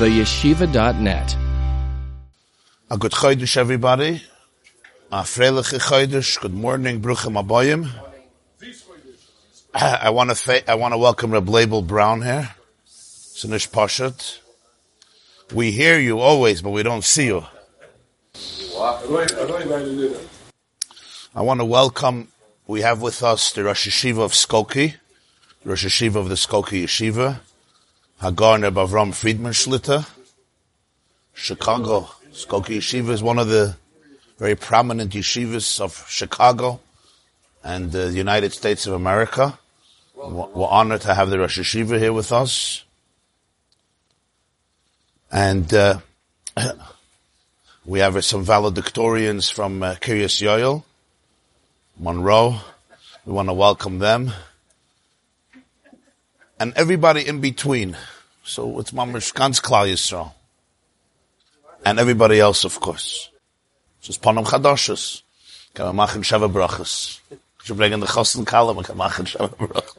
theyeshiva.net. A good chodesh, everybody. A freiliche chodesh. Good morning, bruchim abayim. I want to fa- I want to welcome Reb Label Brown here. Sinish Pashat. We hear you always, but we don't see you. I want to welcome. We have with us the Rosh Yeshiva of Skokie, Rosh Yeshiva of the Skokie Yeshiva, Hagar Neb Avram Friedman Shlita, Chicago. Skokie Yeshiva is one of the very prominent yeshivas of Chicago and the United States of America. We're honored to have the Rosh Yeshiva here with us. And uh, we have some valedictorians from uh, Kiryas Yoel, Monroe. We want to welcome them. And everybody in between. So it's Mamash ganz Klal Yisrael. And everybody else, of course. Just Panam Chadoshes. Can we machen Sheva Brachas? Should bring in the Chosten Kalam and can machen Sheva Brachas.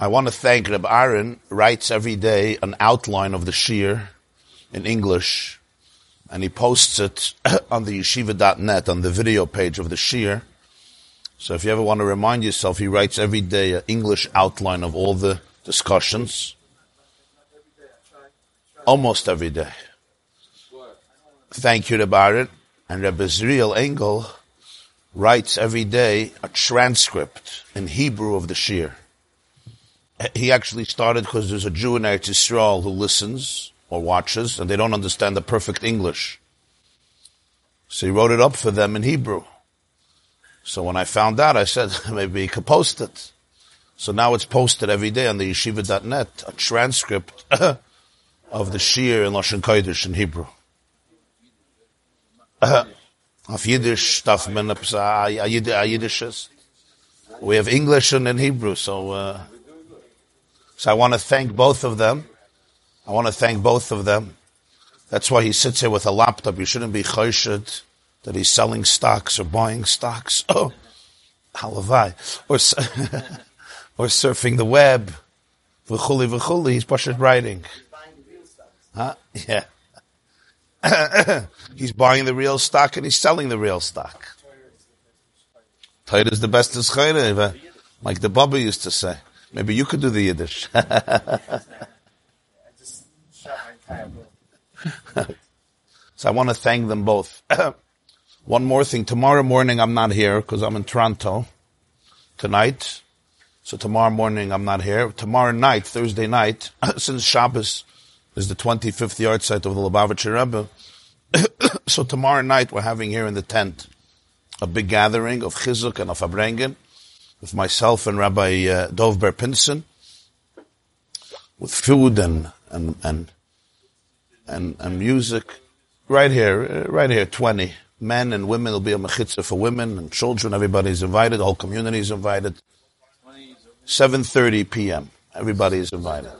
I want to thank Reb Aaron, writes every day an outline of the Shir in English, and he posts it on the yeshiva.net, on the video page of the Shir. So if you ever want to remind yourself, he writes every day an English outline of all the discussions. Almost every day. Thank you, Reb Aaron. And Reb Israel Engel writes every day a transcript in Hebrew of the Shir he actually started because there's a Jew in Eretz Yisrael who listens or watches, and they don't understand the perfect English. So he wrote it up for them in Hebrew. So when I found out, I said, maybe he could post it. So now it's posted every day on the yeshiva.net, a transcript of the Shir in Lashon Kodesh in Hebrew. Of Yiddish stuff. We have English and in Hebrew, so, uh, so I want to thank both of them. I want to thank both of them. That's why he sits here with a laptop. You shouldn't be choshed that he's selling stocks or buying stocks. Oh, halavai. Or, or surfing the web. V'chuli v'chuli. He's Pashut writing. Huh? Yeah. he's buying the real stock and he's selling the real stock. Torah is the best of schayre, eh? like the Baba used to say. Maybe you could do the Yiddish. so I want to thank them both. One more thing. Tomorrow morning I'm not here because I'm in Toronto tonight. So tomorrow morning I'm not here. Tomorrow night, Thursday night, since Shabbos is the 25th yahrzeit of the Lubavitcher Rebbe. so tomorrow night we're having here in the tent a big gathering of Chizuk and of Abrengen with myself and Rabbi uh, Dov Ber Pinson, with food and and and and, and music, right here, uh, right here, twenty men and women. There'll be a mechitza for women and children. Everybody's invited. The whole community is invited. Seven thirty p.m. Everybody is invited.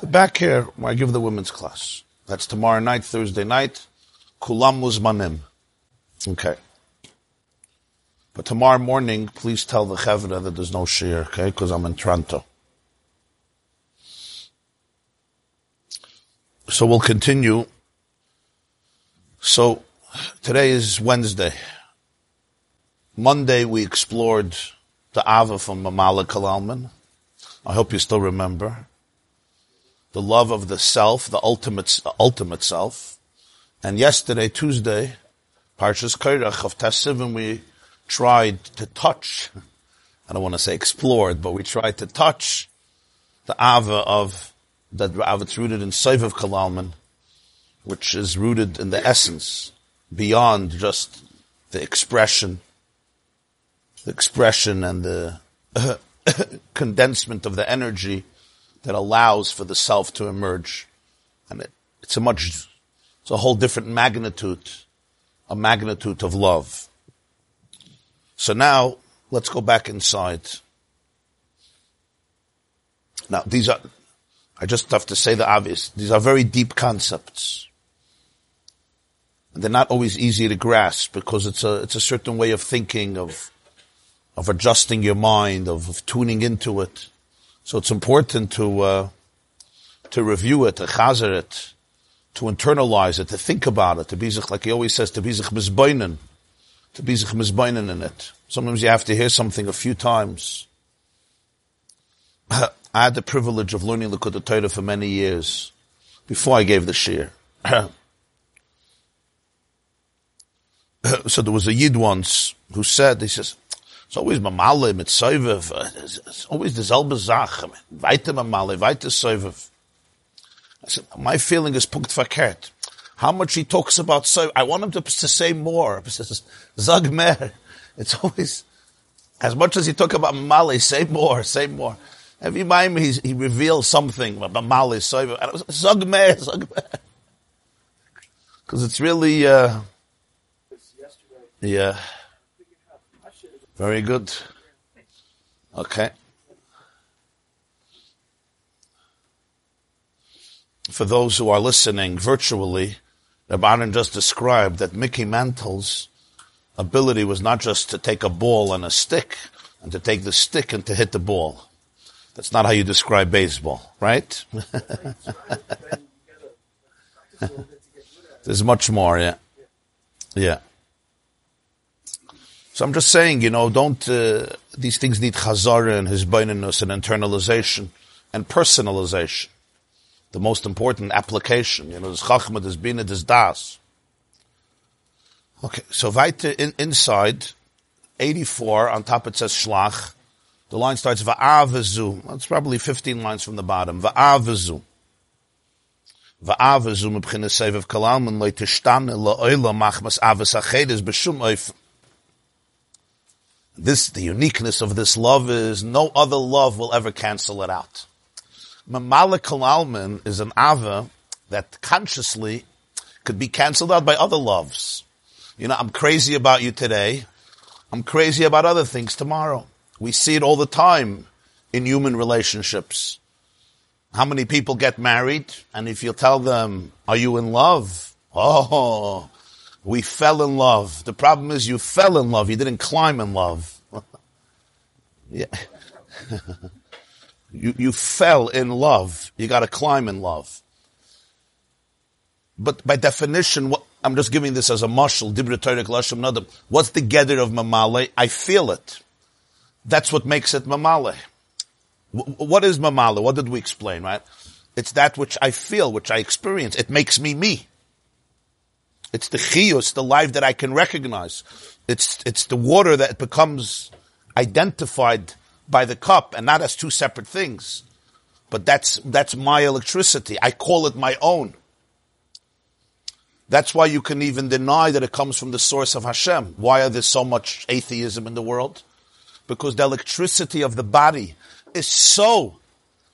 The back here, where I give the women's class. That's tomorrow night, Thursday night. Kulam muzmanim. Okay. But tomorrow morning, please tell the Chevra that there's no shir, okay? Because I'm in Toronto. So we'll continue. So today is Wednesday. Monday we explored the Ava from Mamala Kalalman. I hope you still remember. The love of the self, the ultimate, the ultimate self. And yesterday, Tuesday, Parshas Kairach of Tessivim, we tried to touch, I don't want to say explored, but we tried to touch the Ava of, that Ava that's rooted in Seiv Kalalman, which is rooted in the essence, beyond just the expression, the expression and the condensement of the energy that allows for the self to emerge. And it, it's a much, it's a whole different magnitude, a magnitude of love. So now, let's go back inside. Now, these are, I just have to say the obvious. These are very deep concepts. They're not always easy to grasp because it's a, it's a certain way of thinking of, of adjusting your mind, of, of tuning into it. So it's important to, uh, to review it, to chazer it, to internalize it, to think about it, to be like he always says, to be sich mizbeinen, to be sich mizbeinen in it. Sometimes you have to hear something a few times. I had the privilege of learning the Torah for many years before I gave the shir. so there was a yid once who said, he says, it's always mamalim, it's soivev, it's always the zelbe zach, weiter mamalim, weiter soivev. I said, my feeling is punkt verkehrt. How much he talks about soivev, I want him to, to say more. Zag. It's always, as much as he talk about mamali, say more, say more. Every time he, he reveals something about mamali, soivev, zag mer, zag mer. Because it's really, uh, yeah. Very good. Okay. For those who are listening virtually, Rabbanan just described that Mickey Mantle's ability was not just to take a ball and a stick, and to take the stick and to hit the ball. That's not how you describe baseball, right? There's much more, yeah. Yeah. So I'm just saying, you know, don't, uh, these things need chazara and hisbaininus and internalization and personalization. The most important application, you know, there's chachma, there's bina, there's das. Okay, so weiter in, inside, 84, on top it says shlach. The line starts va'avezu. That's probably 15 lines from the bottom. Va'avezu. Va'avezu mebchina sevev kalalman loy tishtane la'oila machmas aves achedes b'shum oif this, the uniqueness of this love is no other love will ever cancel it out. Mamalik Alman is an Ava that consciously could be canceled out by other loves. You know, I'm crazy about you today. I'm crazy about other things tomorrow. We see it all the time in human relationships. How many people get married and if you tell them, are you in love? Oh, we fell in love. The problem is you fell in love. You didn't climb in love. yeah. you, you fell in love. You got to climb in love. But by definition, what, I'm just giving this as a mushal. What's the gather of mamale? I feel it. That's what makes it mamale. What is mamale? What did we explain, right? It's that which I feel, which I experience. It makes me me. It's the chiyus, the life that I can recognize. It's, it's the water that becomes identified by the cup and not as two separate things. But that's, that's my electricity. I call it my own. That's why you can even deny that it comes from the source of Hashem. Why are there so much atheism in the world? Because the electricity of the body is so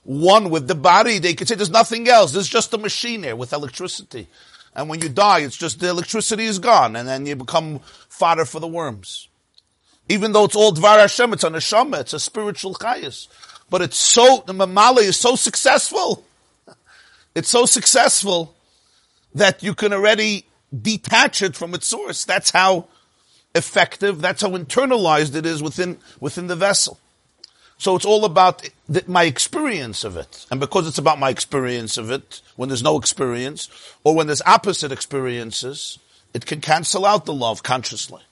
one with the body. They could say there's nothing else. There's just a machine here with electricity. And when you die, it's just the electricity is gone, and then you become fodder for the worms. Even though it's all Dvar Hashem, it's a neshama, it's a spiritual chayas. But it's so, the Mamala is so successful. It's so successful that you can already detach it from its source. That's how effective, that's how internalized it is within, within the vessel. So it's all about the, my experience of it. And because it's about my experience of it, when there's no experience, or when there's opposite experiences, it can cancel out the love consciously.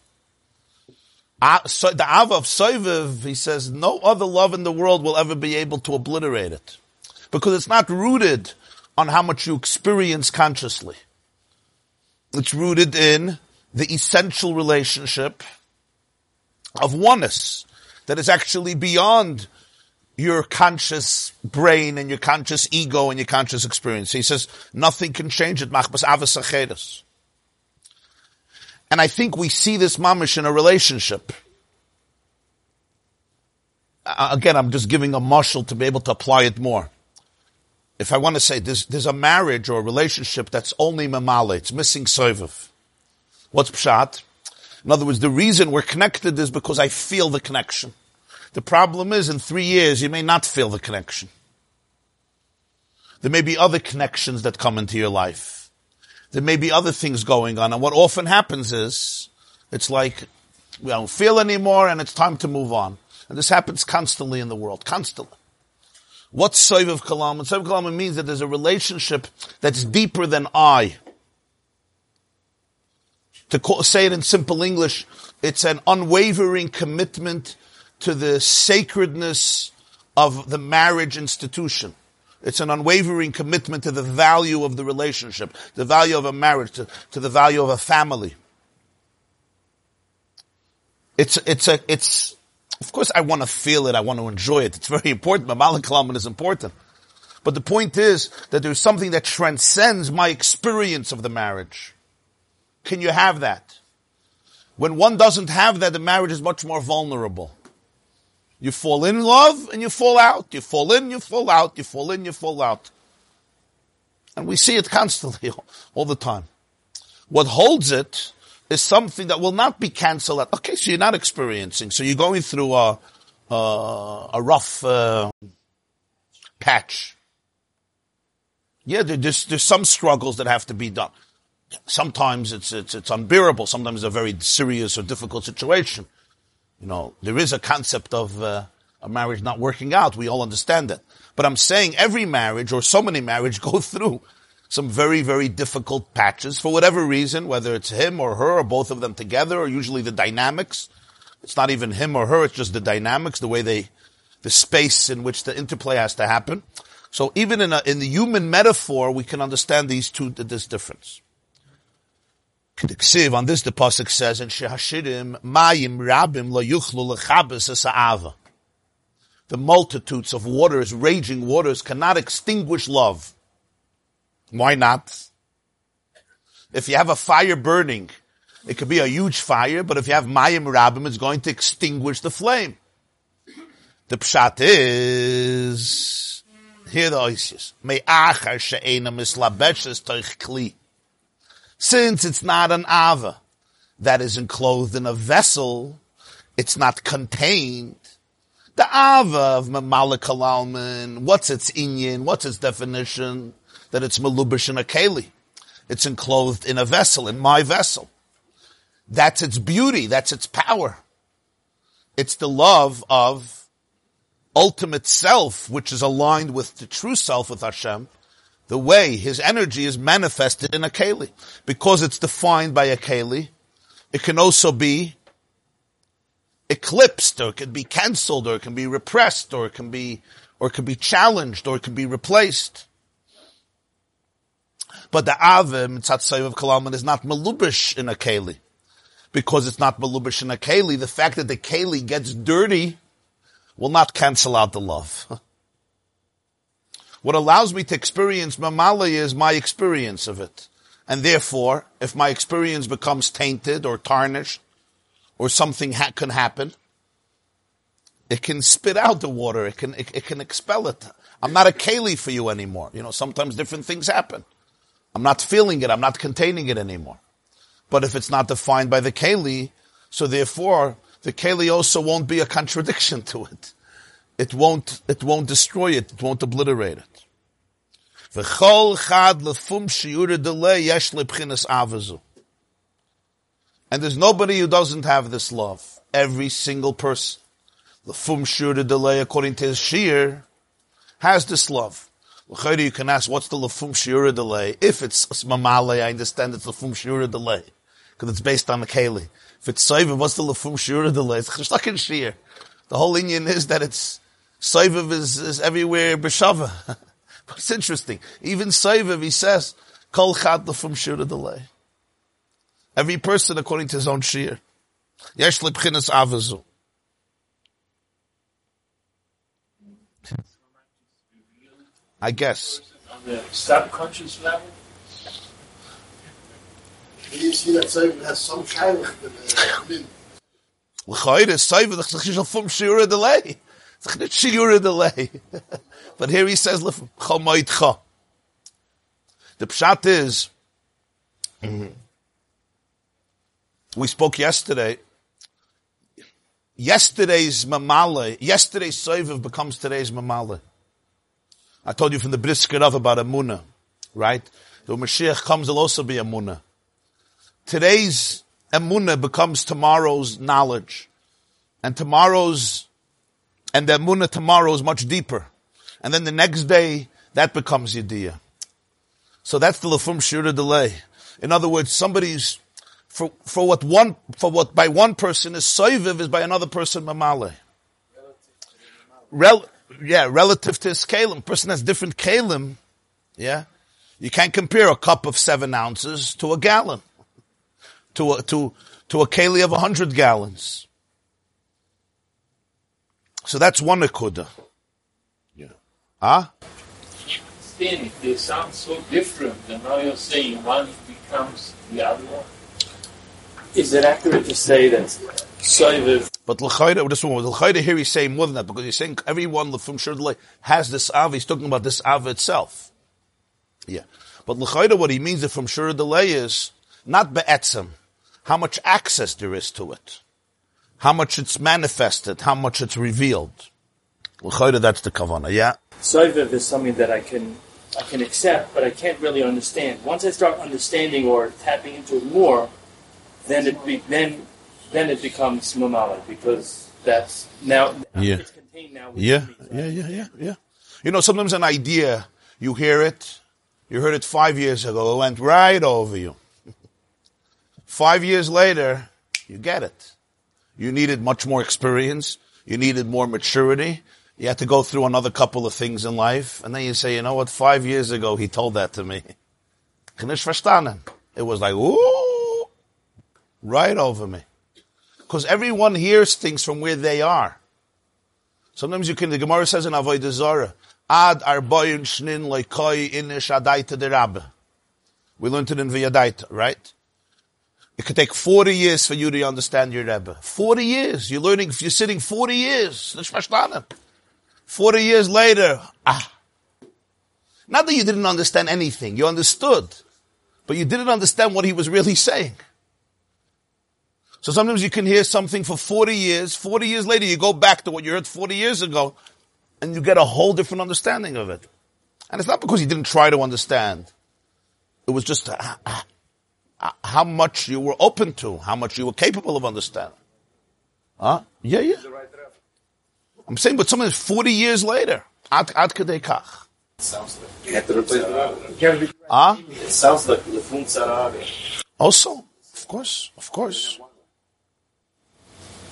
Uh, so the Av of Soiviv, he says, no other love in the world will ever be able to obliterate it. Because it's not rooted on how much you experience consciously. It's rooted in the essential relationship of oneness that is actually beyond your conscious brain and your conscious ego and your conscious experience. He says nothing can change it. And I think we see this mamish in a relationship. Again, I'm just giving a marshal to be able to apply it more. If I want to say there's, there's a marriage or a relationship that's only mamale, it's missing soivav. What's pshat? In other words, the reason we're connected is because I feel the connection. The problem is in three years, you may not feel the connection. There may be other connections that come into your life. There may be other things going on. And what often happens is, it's like We don't feel anymore and it's time to move on. And this happens constantly in the world, constantly. What's Soiv Kalam? And Soiv Kalam means that there's a relationship that's deeper than I. To call, say it in simple English, it's an unwavering commitment to the sacredness of the marriage institution. It's an unwavering commitment to the value of the relationship, the value of a marriage, to, to the value of a family. It's, it's a, it's, of course I want to feel it, I want to enjoy it. It's very important, but Malak is important. But the point is that there's something that transcends my experience of the marriage. Can you have that? When one doesn't have that, the marriage is much more vulnerable. You fall in love and you fall out. You fall in, you fall out. You fall in, you fall out. And we see it constantly, all the time. What holds it is something that will not be cancelled. Okay, so you're not experiencing. So you're going through a, a, a rough uh, patch. Yeah, there's, there's some struggles that have to be done. Sometimes it's, it's, it's unbearable. Sometimes a very serious or difficult situation. You know, there is a concept of uh, a marriage not working out. We all understand that. But I'm saying every marriage or so many marriages go through some very, very difficult patches for whatever reason, whether it's him or her or both of them together or usually the dynamics. It's not even him or her, it's just the dynamics, the way they, the space in which the interplay has to happen. So even in, a, in the human metaphor, we can understand these two, this difference. K'diksiv, on this the Pasuk says, in Shir Hashirim, Mayim Rabim lo yuchlu lechabes ha'ava. The multitudes of waters, raging waters, cannot extinguish love. Why not? If you have a fire burning, it could be a huge fire, but if you have Mayim Rabim, it's going to extinguish the flame. The pshat is, here the oisius, Me'achar she'ena mislabeshes toich kli. Since it's not an ava that is enclosed in a vessel, it's not contained. The ava of Mamalik Alalman, what's its inyan, what's its definition? That it's malubish in a keli. It's enclosed in a vessel, in my vessel. That's its beauty, that's its power. It's the love of ultimate self, which is aligned with the true self with Hashem, the way his energy is manifested in a keli. Because it's defined by a keli, it can also be eclipsed, or it can be cancelled, or it can be repressed, or it can be, or it can be challenged, or it can be replaced. But the avim, tzatzayiv of kalaman, is not malubish in a keli. Because it's not malubish in a keli, the fact that the keli gets dirty will not cancel out the love. What allows me to experience mamala is my experience of it. And therefore, if my experience becomes tainted or tarnished, or something ha- can happen, it can spit out the water. It can, it, it can expel it. I'm not a keli for you anymore. You know, sometimes different things happen. I'm not feeling it. I'm not containing it anymore. But if it's not defined by the keli, so therefore the keli also won't be a contradiction to it. It won't, it won't destroy it. It won't obliterate it. V'chol chad lefum shiura delay yesh lebchinas avazu. And there's nobody who doesn't have this love. Every single person. Lefum shiura delay, according to his shir, has this love. You can ask, what's the lefum shiura delay? If it's mamale, I understand it's lefum shiura delay. Because it's based on the keli. If it's soiviv, what's the lefum shiura delay? It's cheshtak shir. The whole Indian is that it's, soiviv is, is everywhere b'shava. But it's interesting. Even Saiviv, he says, Kol chad from shira delay. Every person according to his own shir. Yesh libchinas avazu. I guess. On the subconscious level? Do You see that Saiviv has some kind of... L'chayre, Saiviv, l'chayre, from shira delay. It's not shira delay. But here he says, The pshat is, mm-hmm. we spoke yesterday, yesterday's mamale, yesterday's soiviv becomes today's mamale. I told you from the brisket of about Amuna, right? The Mashiach comes, will also be Amuna. Today's emunah becomes tomorrow's knowledge. And tomorrow's, and the emunah tomorrow is much deeper. And then the next day, that becomes yediyah. So that's the lefum shira delay. In other words, somebody's, for, for what one, for what by one person is soiviv is by another person mamale. Rel, yeah, relative to his kalim. Person has different kalim. Yeah. You can't compare a cup of seven ounces to a gallon. To a, to, to a keli of a hundred gallons. So that's one akuda. Huh? Understand they sound so different, and now you're saying one becomes the other one. Is it accurate to say that Soiviv But l'chayda, this one, l'chayda here he's saying more than that because he's saying everyone from Shurdalay has this ava. He's talking about this ava itself. Yeah. But l'chayda, what he means is from Shurdalay is not be'etzem, how much access there is to it, how much it's manifested, how much it's revealed. L'chayda, that's the kavana. Yeah. Soiviv is something that I can I can accept, but I can't really understand. Once I start understanding or tapping into it more, then it be, then then it becomes mamala because that's now Yeah. it's contained now. Yeah, me. yeah, yeah, yeah, yeah. You know, sometimes an idea, you hear it, you heard it five years ago, it went right over you. Five years later, you get it. You needed much more experience, you needed more maturity, you had to go through another couple of things in life, and then you say, you know what, five years ago he told that to me. It was like, ooh, right over me. Because everyone hears things from where they are. Sometimes you can, the Gemara says in Avodah Zarah, Ad arboyun shnin loikoi inish adaita de rabbe. We learned it in Viyadaita, right? It could take 40 years for you to understand your Rebbe. 40 years. You're learning, you're sitting 40 years. 40 years later, ah. Not that you didn't understand anything, you understood. But you didn't understand what he was really saying. So sometimes you can hear something for 40 years, 40 years later you go back to what you heard 40 years ago, and you get a whole different understanding of it. And it's not because you didn't try to understand. It was just uh, uh, how much you were open to, how much you were capable of understanding. Huh? Yeah, yeah. I'm saying, but something is 40 years later. Ad, ad kadei kach. Sounds like you have to replace the You have to? It sounds like Lefun Sarabi. Also, of course, of course.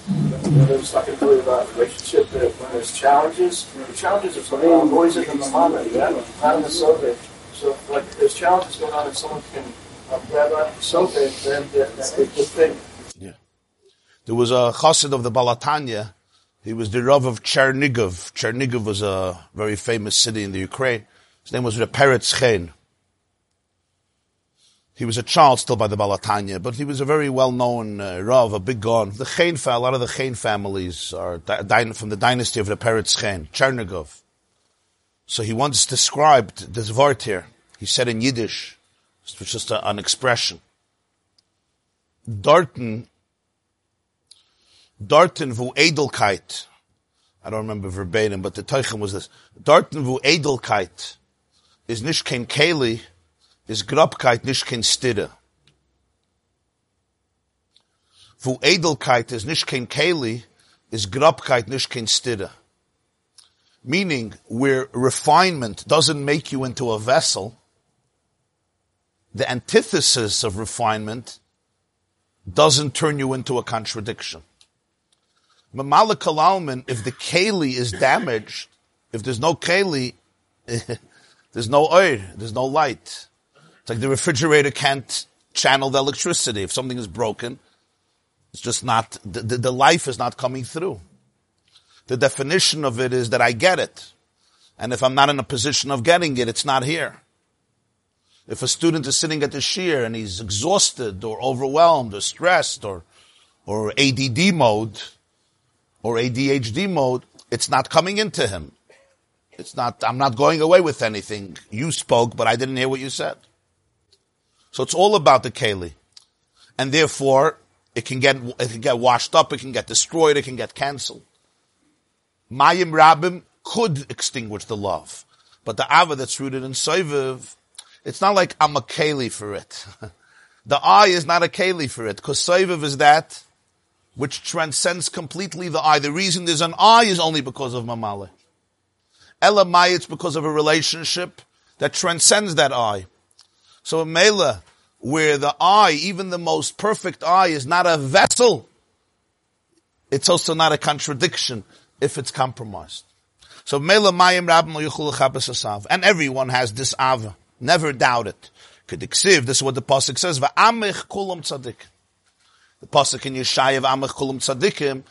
There's like a really about relationship that when there's challenges, the challenges are for all boys in the Muhammad, yeah, not in the Soiviv. So like there's challenges going on and someone can uh, grab out the Soiviv, then that- that's a good thing. There was a chassid of the Baal HaTanya. He was the Rav of Chernigov. Chernigov was a very famous city in the Ukraine. His name was Reb Peretz Chen. He was a child still by the Baal HaTanya, but he was a very well-known uh, Rav, a big gon. The Chen, a lot of the Chen families are di- from the dynasty of the Peretz Chen, Chernigov. So he once described this word here. He said in Yiddish, it was just a, an expression. Dorten Darten vu Edelkeit. I don't remember verbatim, but the Teichen was this. Darten vu Edelkeit is nicht Keli, is Grabkeit nicht kein Stide. Vu Edelkeit is nicht Keli, is Grabkeit nicht kein Stide. Meaning, where refinement doesn't make you into a vessel, the antithesis of refinement doesn't turn you into a contradiction. Mamala Kalalman, if the Keli is damaged, if there's no Keli, there's no oil, there's no light. It's like the refrigerator can't channel the electricity. If something is broken, it's just not, the, the, the life is not coming through. The definition of it is that I get it. And if I'm not in a position of getting it, it's not here. If a student is sitting at the shear and he's exhausted or overwhelmed or stressed or, or ADD mode, or ADHD mode, it's not coming into him. It's not, I'm not going away with anything. You spoke, but I didn't hear what you said. So it's all about the Keli. And therefore, it can get, it can get washed up, it can get destroyed, it can get cancelled. Mayim Rabim could extinguish the love. But the Ava that's rooted in Soiviv, it's not like I'm a Keli for it. The eye is not a keli for it, because soiviv is that which transcends completely the eye. The reason there's an eye is only because of mamale. Elamai, it's because of a relationship that transcends that eye. So a mela, where the eye, even the most perfect eye, is not a vessel, it's also not a contradiction if it's compromised. So mela mayim asav, and everyone has this ava. Never doubt it. This is what the pasuk says. Va'amich kulam tzadik. The pasuk in Yeshaya va'amich kulam tzadikim.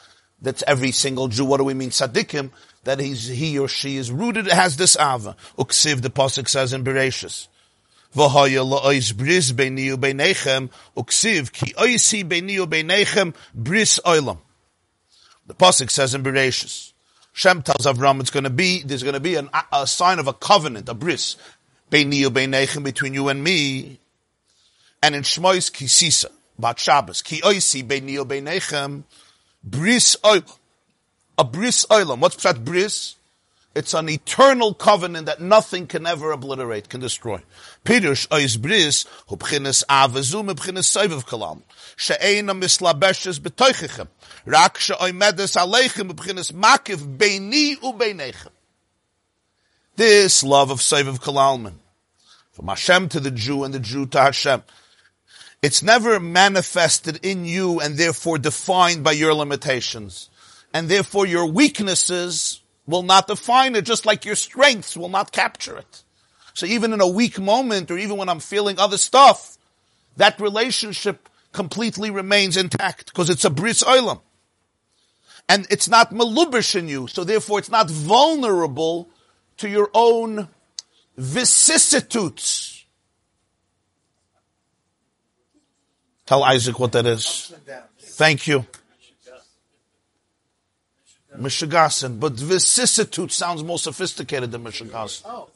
That's every single Jew. What do we mean tzadikim? That he's, he or she is rooted, has this ava. Uksiv, the pasuk says in Bereshis. V'hoya la'ois bris beiniu beinechem. Uksiv, ki oisi beiniu beinechem bris oilam. The pasuk says in Bereshis. Shem tells Avram it's going to be, there's going to be an, a sign of a covenant, a bris, between you and me. And in Shmois Kisisa, Bat Shabbos, Ki oisi beiniu beinechem, bris oil, a bris oilam. What's that bris? It's an eternal covenant that nothing can ever obliterate, can destroy. Pirush ois bris, hu b'chinas avazu, me b'chinas soivav kalam. She'ena mislabeshes betoichichem. Rak she'oi medes aleichem, b'chinas makiv beini u beinechem. This love of Seviv Kalalman, from Hashem to the Jew and the Jew to Hashem, it's never manifested in you and therefore defined by your limitations. And therefore your weaknesses will not define it, just like your strengths will not capture it. So even in a weak moment, or even when I'm feeling other stuff, that relationship completely remains intact, because it's a bris oilam. And it's not malubish in you, so therefore it's not vulnerable to your own vicissitudes. Tell Isaac what that is. Thank you. Mishigasin, but vicissitude sounds more sophisticated than Mishigasin. Oh,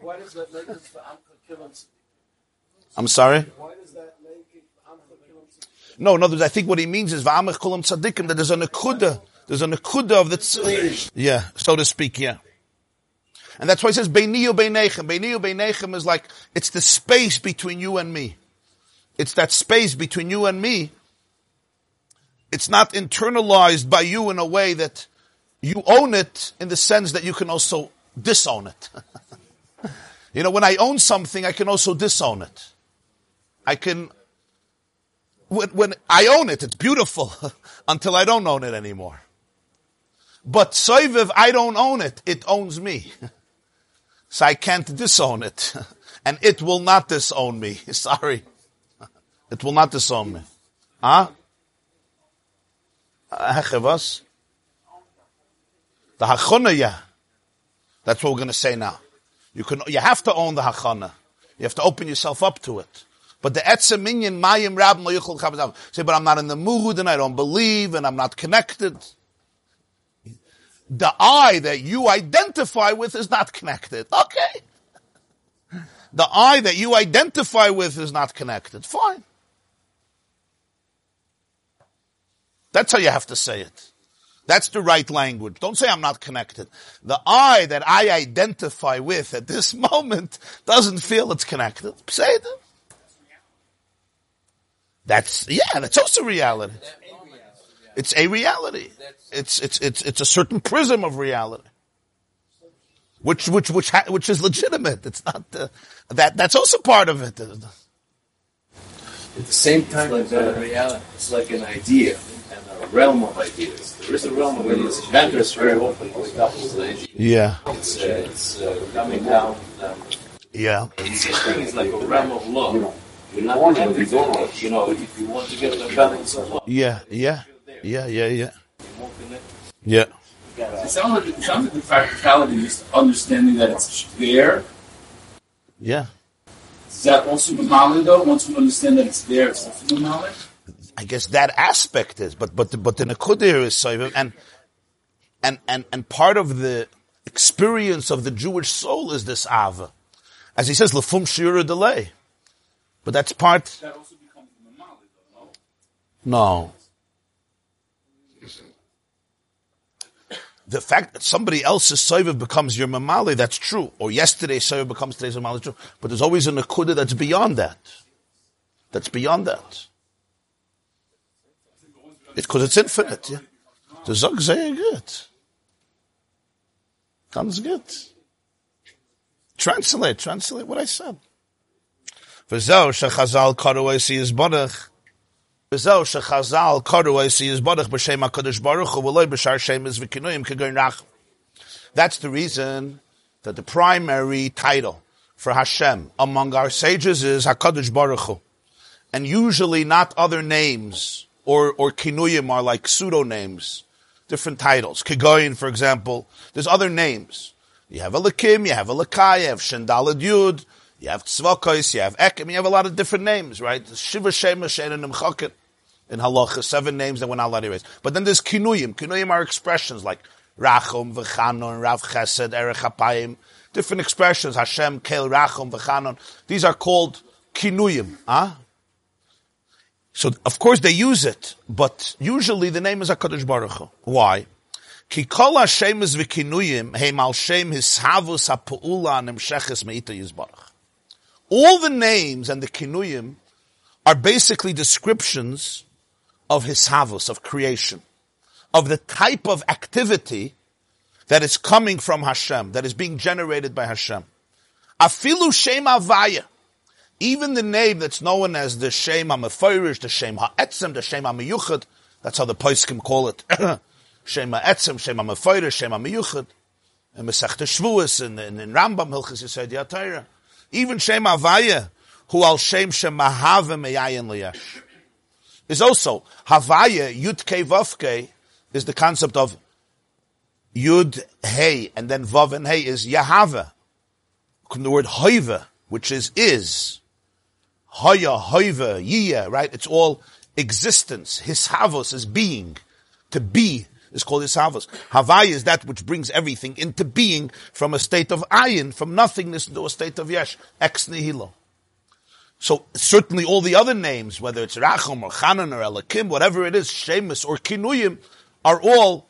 Why does that make it I'm sorry? Why does that make it Amcha No, in other words, I think what he means is Va'amech Kulam Tzadikim, that there's an akuda, there's an akuda of the, tz- yeah, so to speak, yeah. And that's why he says, Beiniyu Beinechem. Beiniyu Beinechem is like, it's the space between you and me. It's that space between you and me. It's not internalized by you in a way that you own it in the sense that you can also disown it. you know, when I own something, I can also disown it. I can, when, when I own it, it's beautiful until I don't own it anymore. But Soiviv, I don't own it. It owns me. so I can't disown it. and it will not disown me. Sorry. It will not disown me. Huh? Hechevas? The hachana, yeah. That's what we're going to say now. You can, you have to own the hachana. You have to open yourself up to it. But the etzem minyan mayim rabim lo yichol chabazav. Say, but I'm not in the mood and I don't believe and I'm not connected. The I that you identify with is not connected. Okay. The I that you identify with is not connected. Fine. That's how you have to say it. That's the right language. Don't say I'm not connected. The I that I identify with at this moment doesn't feel it's connected. Say it. That's, yeah, that's also reality. It's a reality. It's, it's, it's, it's a certain prism of reality. Which, which, which, ha- which is legitimate. It's not, uh, that, that's also part of it. At the same time, it's like, reality. it's like an idea and a realm of ideas. There is a realm of ideas. Matters very often couples the idea. Yeah. It's, uh, it's uh, coming down. Um, Yeah. it's, I think it's like a realm of love. You're not connected to it. You know, if you want to get the balance of love, Yeah. Yeah. Yeah. Yeah. Yeah. you won't connect. Yeah. It sounds like, it sounds like the practicality is understanding that it's there. Yeah. Is that also Mamali though? Once we understand that it's there, it's also Mamali? I guess that aspect is, but but but the nekudir is soiv, and and and and part of the experience of the Jewish soul is this ava, as he says, lefum shiura delay. But that's part. That also becomes Mamali though, no? No. the fact that somebody else's soiva becomes your mamali, that's true. Or yesterday's soiva becomes today's mamali, true. But there's always an akuda that's beyond that. That's beyond that. It's because it's infinite. Yeah? The Zog very good. Ganz good. Translate, translate what I said. V'zeu shechazal karu esi yizborach. V'zeu shechazal karu esi yizborach b'shem HaKadosh Baruch Hu v'loi b'shar shemes v'kinuyim k'goyin rach. That's the reason that the primary title for Hashem among our sages is HaKadosh Baruch Hu. And usually not other names or, or kinuyim are like pseudonames, different titles. Kigoyin, for example, there's other names. You have a Lakim, you have a Lakai, you have Shendalad Yud, you have Tzvokos, you have Ekim, you have a lot of different names, right? Shiva Shema Shen and Nimchakin. In Halacha, seven names that we're not allowed to erase. But then there's Kinuyim. Kinuyim are expressions like Rachum, V'chanon, Rav Chesed, Erech HaPayim. Different expressions, Hashem, Kel, Rachum, V'chanon. These are called Kinuyim. Huh? So, of course, they use it, but usually the name is HaKadosh Baruch Hu. Why? Ki kol Hashem is v'kinuyim, heim al shem hishavus ha'pu'ula nemsheches me'ita yizbarach. All the names and the kinuyim are basically descriptions of hishavus, of creation, of the type of activity that is coming from Hashem, that is being generated by Hashem. Afilu shem avaya. Even the name that's known as the Shem HaMeforish, the Shem HaEtzem, the Shem HaMeyuchad, that's how the Poiskim call it. Shem HaEtzem, Shem HaMeforish, Shem HaMeyuchad. In Masech Shavuos, in, in, in Rambam, Hilchis Yisrael Yatayra. Even Shem Havaya, who al Shem Shem Mahave Meyayin Liyesh. Is also, Havaya, Yud Kei Vavke, is the concept of Yud Hey, and then Vav and Hey is Yahava. The word Hoiva, which is is. Haya, Hoiva, Yiyah, right? It's all existence. Hishavos is being. To be is called Hishavos. Havaya is that which brings everything into being from a state of ayin, from nothingness into a state of yesh, ex nihilo. So certainly all the other names, whether it's Rachum or Chanan or Elakim, whatever it is, Shemus or Kinuyim, are all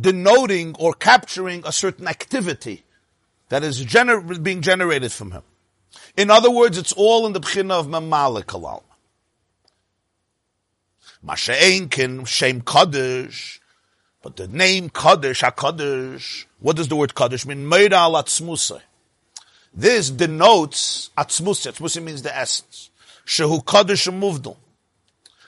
denoting or capturing a certain activity that is gener- being generated from him. In other words, it's all in the bchina of Mamalik Halal. Masha'enkin, Shem Kaddish, but the name Kaddish, HaKaddish, what does the word Kaddish mean? Meira al atzmusa. This denotes atzmusa. Atzmusa means the essence. Shehu Kaddish muvdal.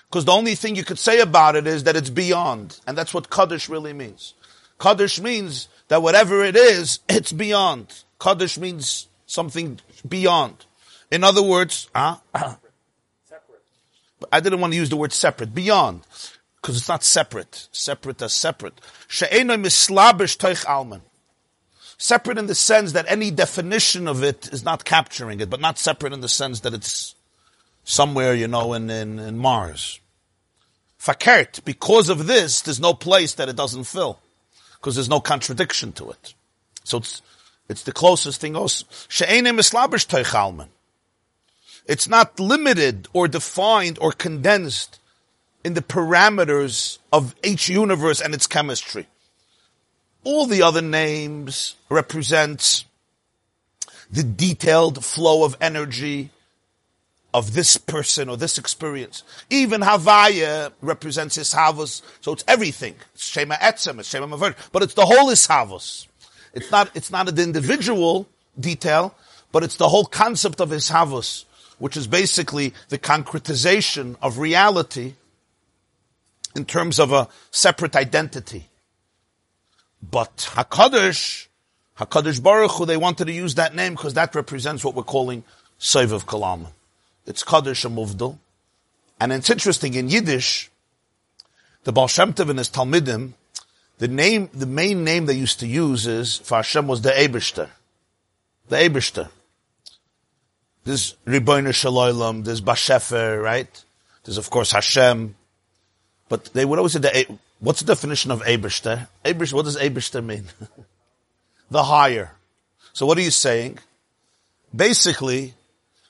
Because the only thing you could say about it is that it's beyond. And that's what Kaddish really means. Kaddish means that whatever it is, it's beyond. Kaddish means something beyond. In other words, huh? Separate. I didn't want to use the word separate. Beyond. Because it's not separate. Separate as separate. Separate in the sense that any definition of it is not capturing it, but not separate in the sense that it's somewhere, you know, in, in, in Mars. Fakert, because of this, there's no place that it doesn't fill. Because there's no contradiction to it. So it's, it's the closest thing also. She'ene mislabish toich alman. It's not limited or defined or condensed in the parameters of each universe and its chemistry. All the other names represent the detailed flow of energy of this person or this experience. Even Havaya represents Ishavos, so it's everything. It's Shema Etzem, it's Shema Maver, but it's the whole Ishavos. It's not, it's not an individual detail, but it's the whole concept of Ishavos which is basically the concretization of reality in terms of a separate identity. But Hakadosh, Hakadosh Baruch Hu, they wanted to use that name because that represents what we're calling Seiv of Kalam. It's Kadosh Muvdal. And it's interesting, in Yiddish, the Baal Shem Tov and his Talmidim, the name, the main name they used to use is, for Hashem was the Ebershter. The Ebershter. There's Ribono Shel Olam, there's Bashefer, right? There's of course Hashem. But they would always say, the, what's the definition of Ebershter? Ebershter, what does Ebershter mean? the higher. So what are you saying? Basically,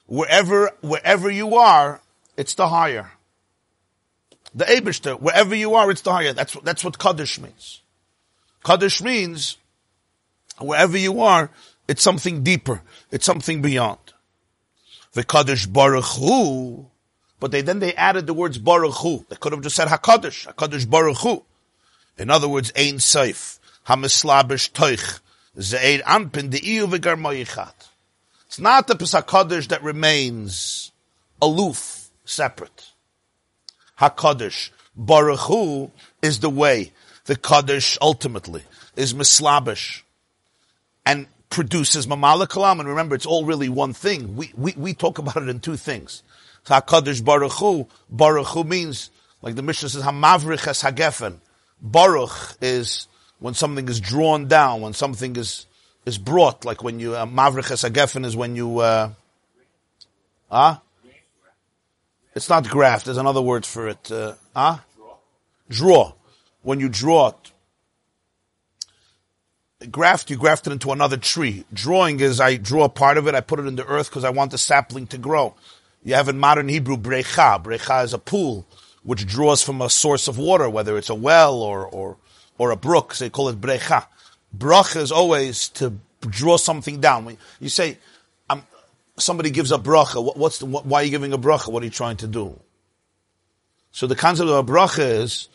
wherever, wherever you are, it's the higher. The Ebershter, wherever you are, it's the higher. That's, that's what Kaddish means. Kaddish means wherever you are, it's something deeper. It's something beyond. The Kaddish Baruch Hu, but they then they added the words Baruch Hu. They could have just said Hakadosh, Hakadosh Baruch Hu. In other words, Ein Sof, Hamislabish Toich, Zeir Anpin, the Iyu V'Garmoyichat. It's not the Pesach that remains aloof, separate. HaKadosh, Baruch Hu, is the way. The Kaddish ultimately is Mislabish and produces Mamala Kalam. And remember, it's all really one thing. We, we, we talk about it in two things. HaKadosh Baruch Hu, Baruch Hu means, like the Mishnah says, Hamavrich es Hagefen. Baruch is when something is drawn down, when something is, is brought, like when you, uh, Mavrich es Hagefen is when you, uh, ah? It's not graft, there's another word for it, uh, ah? Draw. When you draw it. Graft, you graft it into another tree. Drawing is I draw a part of it, I put it in the earth because I want the sapling to grow. You have in modern Hebrew brecha. Brecha is a pool which draws from a source of water, whether it's a well or, or, or a brook. So they call it brecha. Bracha is always to draw something down. When you say, somebody gives a bracha, what, what's the, why are you giving a bracha? What are you trying to do? So the concept of a bracha is,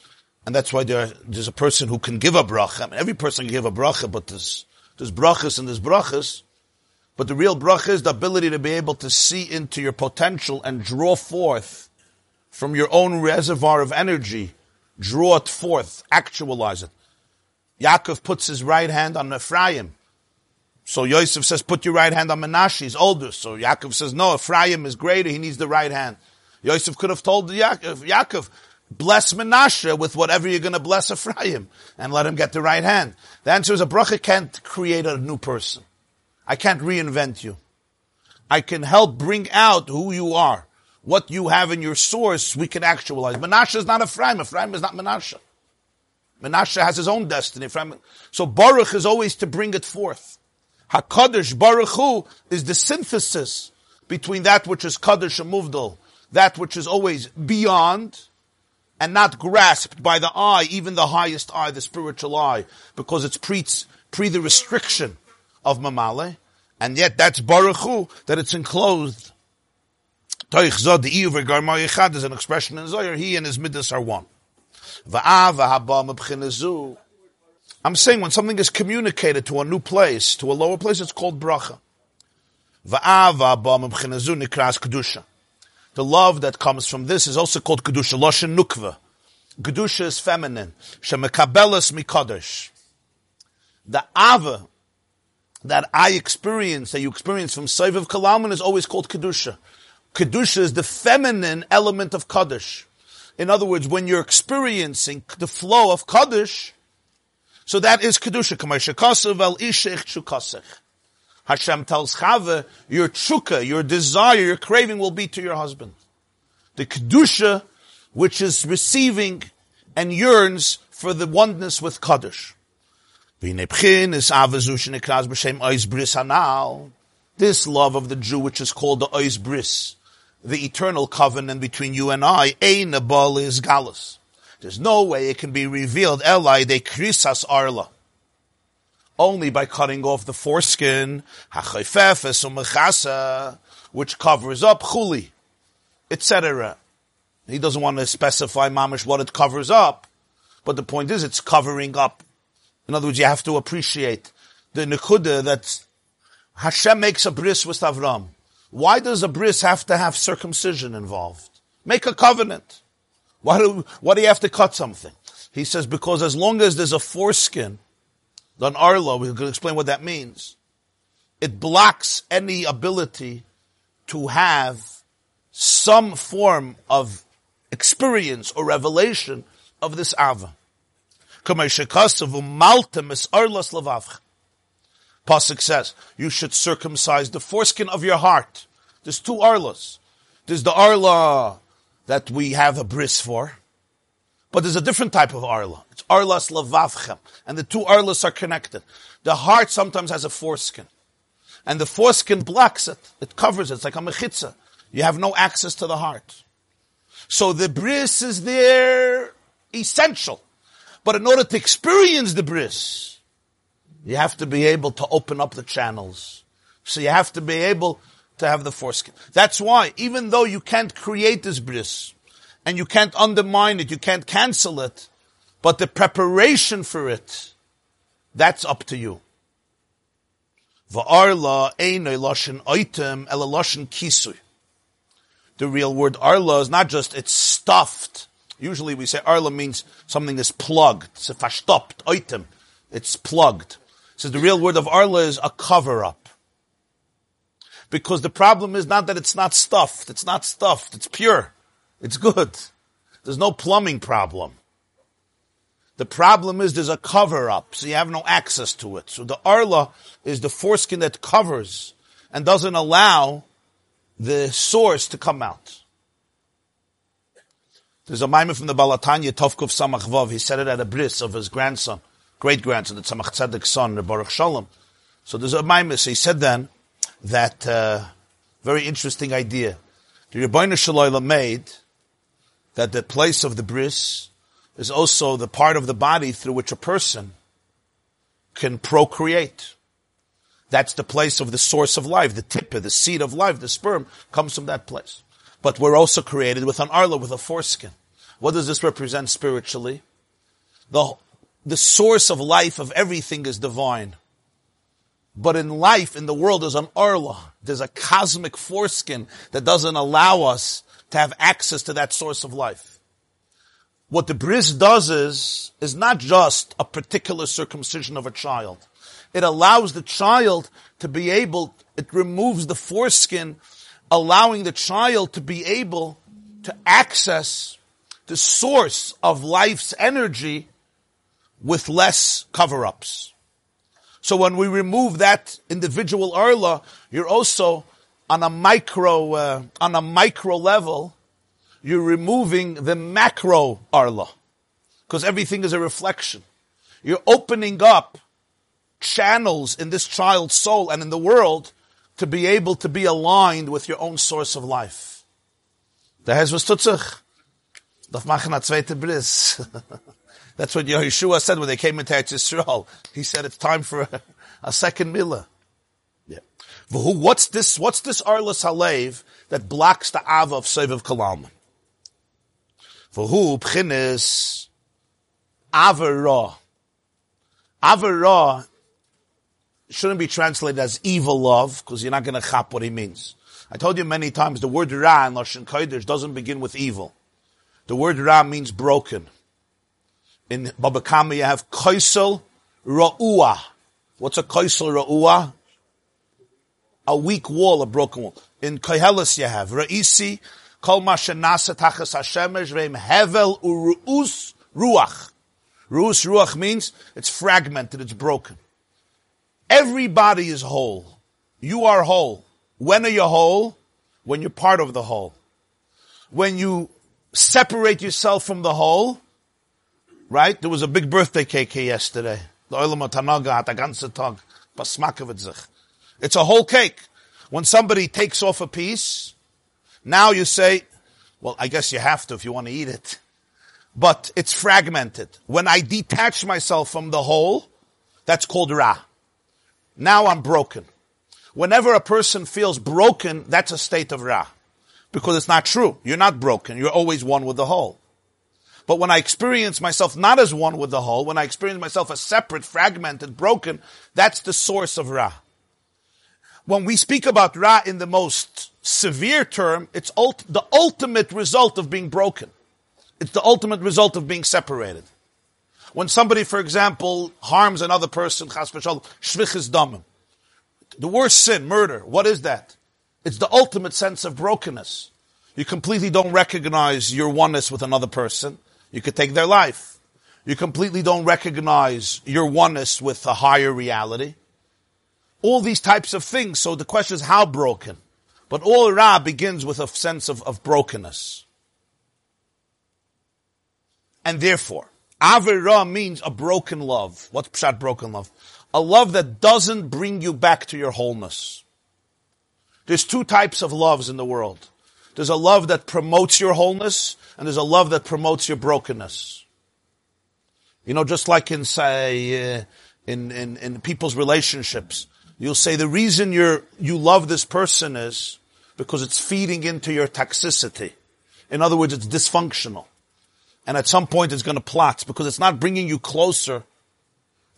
and that's why there, there's a person who can give a bracha. I mean, every person can give a bracha, but there's, there's brachas and there's brachas. But the real bracha is the ability to be able to see into your potential and draw forth from your own reservoir of energy, draw it forth, actualize it. Yaakov puts his right hand on Ephraim. So Yosef says, put your right hand on Menashe, he's older. So Yaakov says, no, Ephraim is greater, he needs the right hand. Yosef could have told Yaakov, uh, Yaakov bless Menashe with whatever you're going to bless Ephraim, and let him get the right hand. The answer is a bracha can't create a new person. I can't reinvent you. I can help bring out who you are. What you have in your source, we can actualize. Menashe is not Ephraim. Ephraim is not Menashe. Menashe has his own destiny. So Baruch is always to bring it forth. HaKadosh Baruch Hu is the synthesis between that which is Kadosh and Muvdal, that which is always beyond and not grasped by the eye, even the highest eye, the spiritual eye, because it's pre, pre the restriction of Mamale, and yet that's Baruch Hu, that it's enclosed. Toich Zod, the Iyuv, Garmar is an expression in Zohar, he and his Midas are one. I'm saying when something is communicated to a new place, to a lower place, it's called bracha. The love that comes from this is also called kedusha, loshen nukva. Kedusha is feminine. Shemekabelas mikodesh. The ava that I experience, that you experience from Soiviv Kalaman is always called Kedusha. Kedusha is the feminine element of Kaddish. In other words, when you're experiencing the flow of Kaddish, so that is Kedusha. Hashem tells Chava, your tshuka, your desire, your craving will be to your husband. The Kedusha, which is receiving and yearns for the oneness with Kaddish. This love of the Jew, which is called the Ois Bris, the eternal covenant between you and I, Ein is Galus. There's no way it can be revealed, Eli de Krisas Arla. Only by cutting off the foreskin, which covers up chuli, etc. He doesn't want to specify mamish what it covers up, but the point is it's covering up in other words, you have to appreciate the nekuda that Hashem makes a bris with Avram. Why does a bris have to have circumcision involved? Make a covenant. Why do, why do you have to cut something? He says, because as long as there's a foreskin, an arlo, we can explain what that means. It blocks any ability to have some form of experience or revelation of this ava. Pasuk says, you should circumcise the foreskin of your heart. There's two arlas. There's the arla that we have a bris for, but there's a different type of arla. It's arlas lavavchem. And the two arlas are connected. The heart sometimes has a foreskin. And the foreskin blocks it. It covers it. It's like a mechitza. You have no access to the heart. So the bris is there essential. But in order to experience the bris, you have to be able to open up the channels. So you have to be able to have the foreskin. That's why, even though you can't create this bris, and you can't undermine it, you can't cancel it, but the preparation for it, that's up to you. Va'arla einoi loshen item ela loshen kisui. The real word arla is not just it's stuffed. Usually we say arla means something is plugged. It's a verstoppt item. It's plugged. So the real word of arla is a cover up. Because the problem is not that it's not stuffed. It's not stuffed. It's pure. It's good. There's no plumbing problem. The problem is there's a cover up, so you have no access to it. So the arla is the foreskin that covers and doesn't allow the source to come out. There's a mimer from the Baal HaTanya, Tovkuf Samach Vav. He said it at a bris of his grandson, great grandson, the Tzemach Tzedek's son, the Baruch Shalom. So there's a mimer. So he said then that uh, very interesting idea. The Rebbeinu Shalom made that the place of the bris is also the part of the body through which a person can procreate. That's the place of the source of life, the tip, the seed of life, the sperm comes from that place. But we're also created with an arla, with a foreskin. What does this represent spiritually? The, the source of life of everything is divine. But in life, in the world, there's an arla. There's a cosmic foreskin that doesn't allow us to have access to that source of life. What the bris does is, is not just a particular circumcision of a child. It allows the child to be able, it removes the foreskin, allowing the child to be able to access the source of life's energy with less cover-ups. So when we remove that individual arla, you're also on a micro, uh, on a micro level, you're removing the macro arla. Because everything is a reflection. You're opening up channels in this child's soul and in the world to be able to be aligned with your own source of life. The Hez was. Darf machen a zweite bris. That's what Yehoshua said when they came into Eretz Yisrael. He said it's time for a, a second milah. Yeah. What's this, what's this Arlas Halev that blocks the Ava of Soiviv Kalalman? who b'chinis avera. Avera shouldn't be translated as evil love, because you're not going to chap what he means. I told you many times, the word ra in Lashon Kodesh doesn't begin with evil. The word ra means broken. In Baba Kama you have koisel ra'ua. What's a koisel ra'ua? A weak wall, a broken wall. In Koheles you have ra'isi kol ma shenasa tachas hashemesh ve'im hevel u'ru'us ruach. Ru'us ruach means it's fragmented, it's broken. Everybody is whole. You are whole. When are you whole? When you're part of the whole. When you separate yourself from the whole, right? There was a big birthday cake here yesterday. It's a whole cake. When somebody takes off a piece, now you say, well, I guess you have to if you want to eat it. But it's fragmented. When I detach myself from the whole, that's called Ra. Now I'm broken. Whenever a person feels broken, that's a state of Ra. Because it's not true. You're not broken. You're always one with the whole. But when I experience myself not as one with the whole, when I experience myself as separate, fragmented, broken, that's the source of Ra. When we speak about Ra in the most severe term, it's ult- the ultimate result of being broken. It's the ultimate result of being separated. When somebody, for example, harms another person, shvichis damim. The worst sin, murder, what is that? It's the ultimate sense of brokenness. You completely don't recognize your oneness with another person. You could take their life. You completely don't recognize your oneness with a higher reality. All these types of things. So the question is how broken? But all Ra begins with a sense of, of brokenness. And therefore, Avira means a broken love. What's Pshat broken love? A love that doesn't bring you back to your wholeness. There's two types of loves in the world. There's a love that promotes your wholeness, and there's a love that promotes your brokenness. You know, just like in say uh, in, in in people's relationships, you'll say the reason you're you love this person is because it's feeding into your toxicity. In other words, it's dysfunctional, and at some point it's going to plot because it's not bringing you closer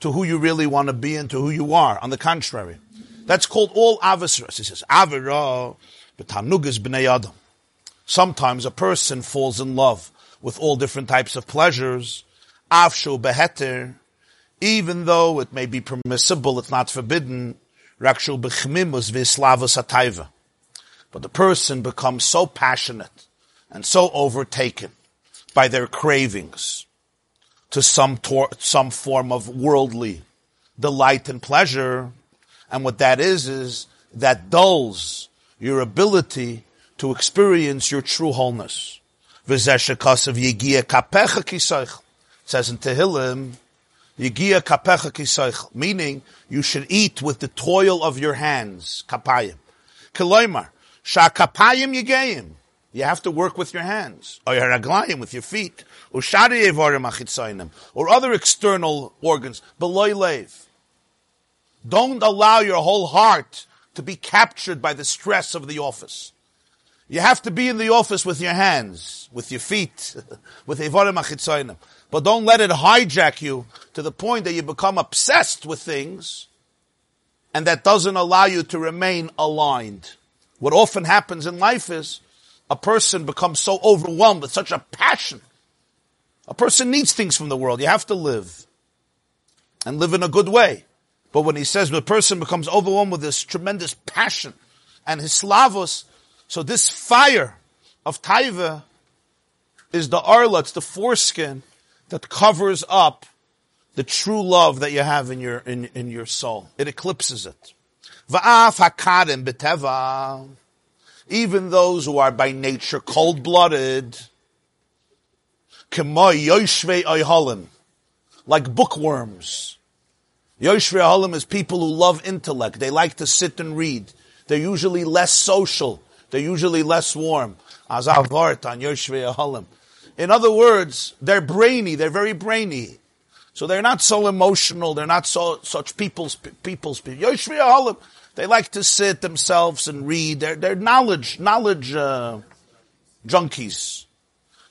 to who you really want to be and to who you are. On the contrary, that's called all avasras. He says avira b'tanugas b'nei adam. Sometimes a person falls in love with all different types of pleasures, avshu beheter, even though it may be permissible, it's not forbidden, rakshu bechmimus v'islavus atayva. But the person becomes so passionate and so overtaken by their cravings to some tor- some form of worldly delight and pleasure, and what that is is that dulls your ability to experience your true wholeness. Says in Tehillim, meaning you should eat with the toil of your hands, kapayim. Shakapayim yigeim. You have to work with your hands, or your with your feet, or or other external organs, beloy lev. Don't allow your whole heart to be captured by the stress of the office. You have to be in the office with your hands, with your feet, with Evarim Achitzoinim. But don't let it hijack you to the point that you become obsessed with things and that doesn't allow you to remain aligned. What often happens in life is a person becomes so overwhelmed with such a passion. A person needs things from the world. You have to live and live in a good way. But when he says the person becomes overwhelmed with this tremendous passion and his slavos, so this fire of taiva is the arla, it's the foreskin that covers up the true love that you have in your in, in your soul. It eclipses it. Va'af hakadim beteva. Even those who are by nature cold blooded, like bookworms. Yoshvei Halim is people who love intellect. They like to sit and read. They're usually less social. They're usually less warm. Azavart on Yoshvei. In other words, they're brainy. They're very brainy. So they're not so emotional. They're not so such people's people's Yoshvei Halim. They like to sit themselves and read. They're they're knowledge knowledge uh, junkies.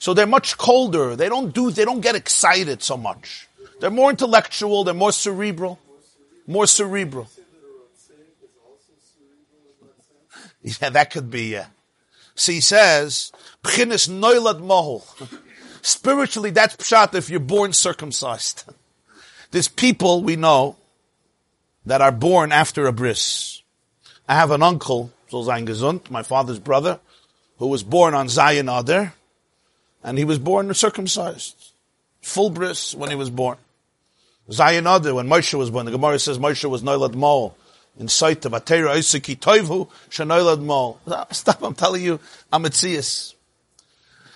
So they're much colder. They don't do. They don't get excited so much. They're more intellectual. They're more cerebral. More cerebral. Yeah, that could be, yeah. So he says, Pchinis noilad mohol. Spiritually, that's pshat if you're born circumcised. There's people we know that are born after a bris. I have an uncle, Zolzain Gesund, my father's brother, who was born on Zayin Adar, and he was born circumcised. Full bris when he was born. Zayin Adar, when Moshe was born, the Gemara says Moshe was noilad mohol in sight of Atera Isaki Toivu Shanoilad Mol. Stop, I'm telling you, I'm Metzias.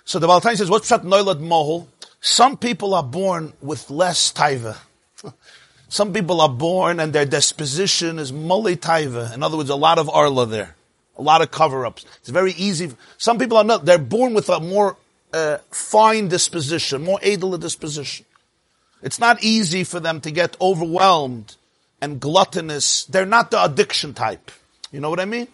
So the Baltain says, what's that Noilad Mohol? Some people are born with less taiva. Some people are born and their disposition is mole taiva. In other words, a lot of arla there. A lot of cover-ups. It's very easy. Some people are not, they're born with a more uh, fine disposition, more edel disposition. It's not easy for them to get overwhelmed and gluttonous, they're not the addiction type. You know what I mean?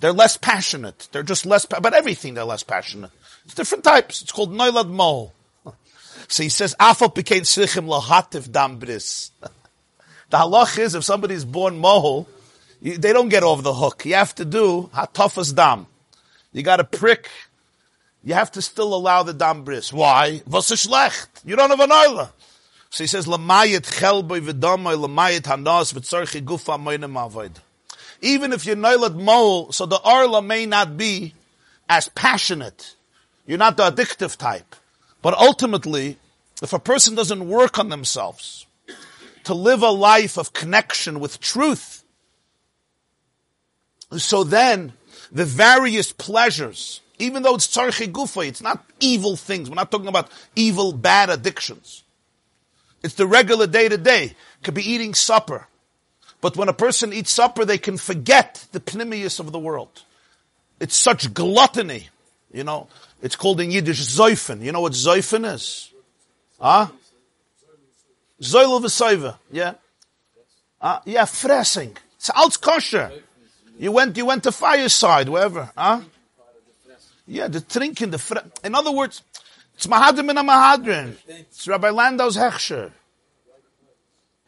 They're less passionate. They're just less—but everything they're less passionate. It's different types. It's called Noilad Mol. So he says, Afal became Srichim Lahativ Dambris. The halach is if somebody's born mohol, they don't get over the hook. You have to do hatafas dam. You got to prick. You have to still allow the dambris. Why? Was schlecht. You don't have an oiler. So he says, Lamayit chelboy v'damoy, lamayit hanos v'tzorchi gufa moinem avoid. Even if you're noilad mole, so the arla may not be as passionate. You're not the addictive type. But ultimately, if a person doesn't work on themselves to live a life of connection with truth, so then the various pleasures, even though it's tzarchi gufa, it's not evil things. We're not talking about evil, bad addictions. It's the regular day to day. Could be eating supper. But when a person eats supper, they can forget the pnimius of the world. It's such gluttony. You know, it's called in Yiddish zoifen. You know what zoifen is? Huh? Zoil v'soiva. Yeah. Uh, yeah, fressing. It's alt kosher. You went, you went to fireside, wherever. Huh? Yeah, the drinking, the fre- In other words, it's Mahadrim in a Mahadrin. It's Rabbi Landau's Hechsher.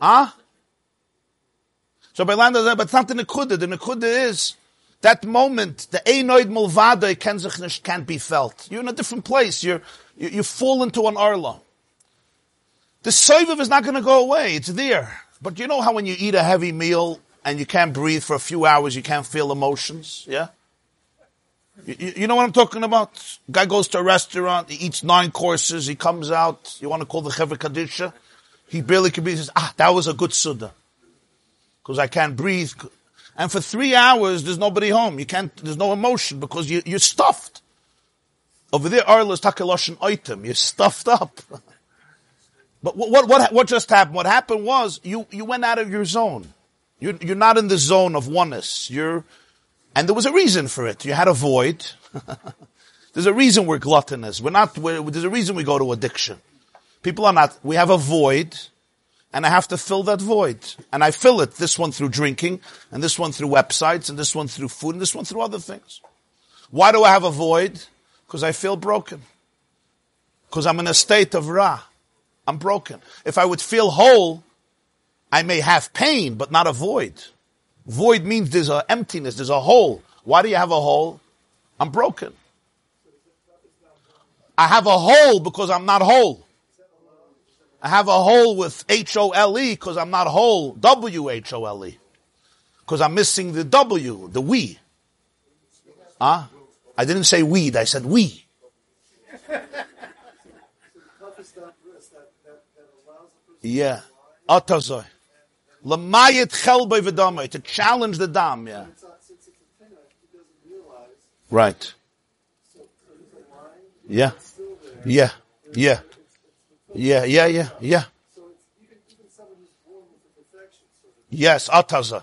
Huh? So Rabbi Landau, but it's not the Nekuda. The Nekuda is that moment, the Einoid Mulvada can't be felt. You're in a different place. You're, you, you fall into an Arla. The Soiviv is not going to go away. It's there. But you know how when you eat a heavy meal and you can't breathe for a few hours, you can't feel emotions? Yeah? You, you, know what I'm talking about? Guy goes to a restaurant, he eats nine courses, he comes out, you want to call the Chevra Kadisha? He barely can breathe, he says, ah, that was a good Suda. Because I can't breathe. And for three hours, there's nobody home. You can't, there's no emotion because you, you're stuffed. Over there, Arla's Takaloshan item. You're stuffed up. but what, what, what, what just happened? What happened was you, you went out of your zone. You're, you're not in the zone of oneness. You're, and there was a reason for it. You had a void. there's a reason we're gluttonous. We're not, we're, there's a reason we go to addiction. People are not, we have a void and I have to fill that void. And I fill it, this one through drinking, and this one through websites, and this one through food, and this one through other things. Why do I have a void? Because I feel broken. Because I'm in a state of ra. I'm broken. If I would feel whole, I may have pain, but not a void. Void means there's an emptiness, there's a hole. Why do you have a hole? I'm broken. I have a hole because I'm not whole. I have a hole with H-O-L-E because I'm not whole, W-H-O-L-E. Because I'm missing the W, the we. Huh? I didn't say weed, I said we. Yeah. Atazoi. Lamayit chelbei v'damai, to challenge the dam, yeah. Right. Yeah. Yeah. Yeah. Yeah, yeah, yeah, yeah. Yes, ataza.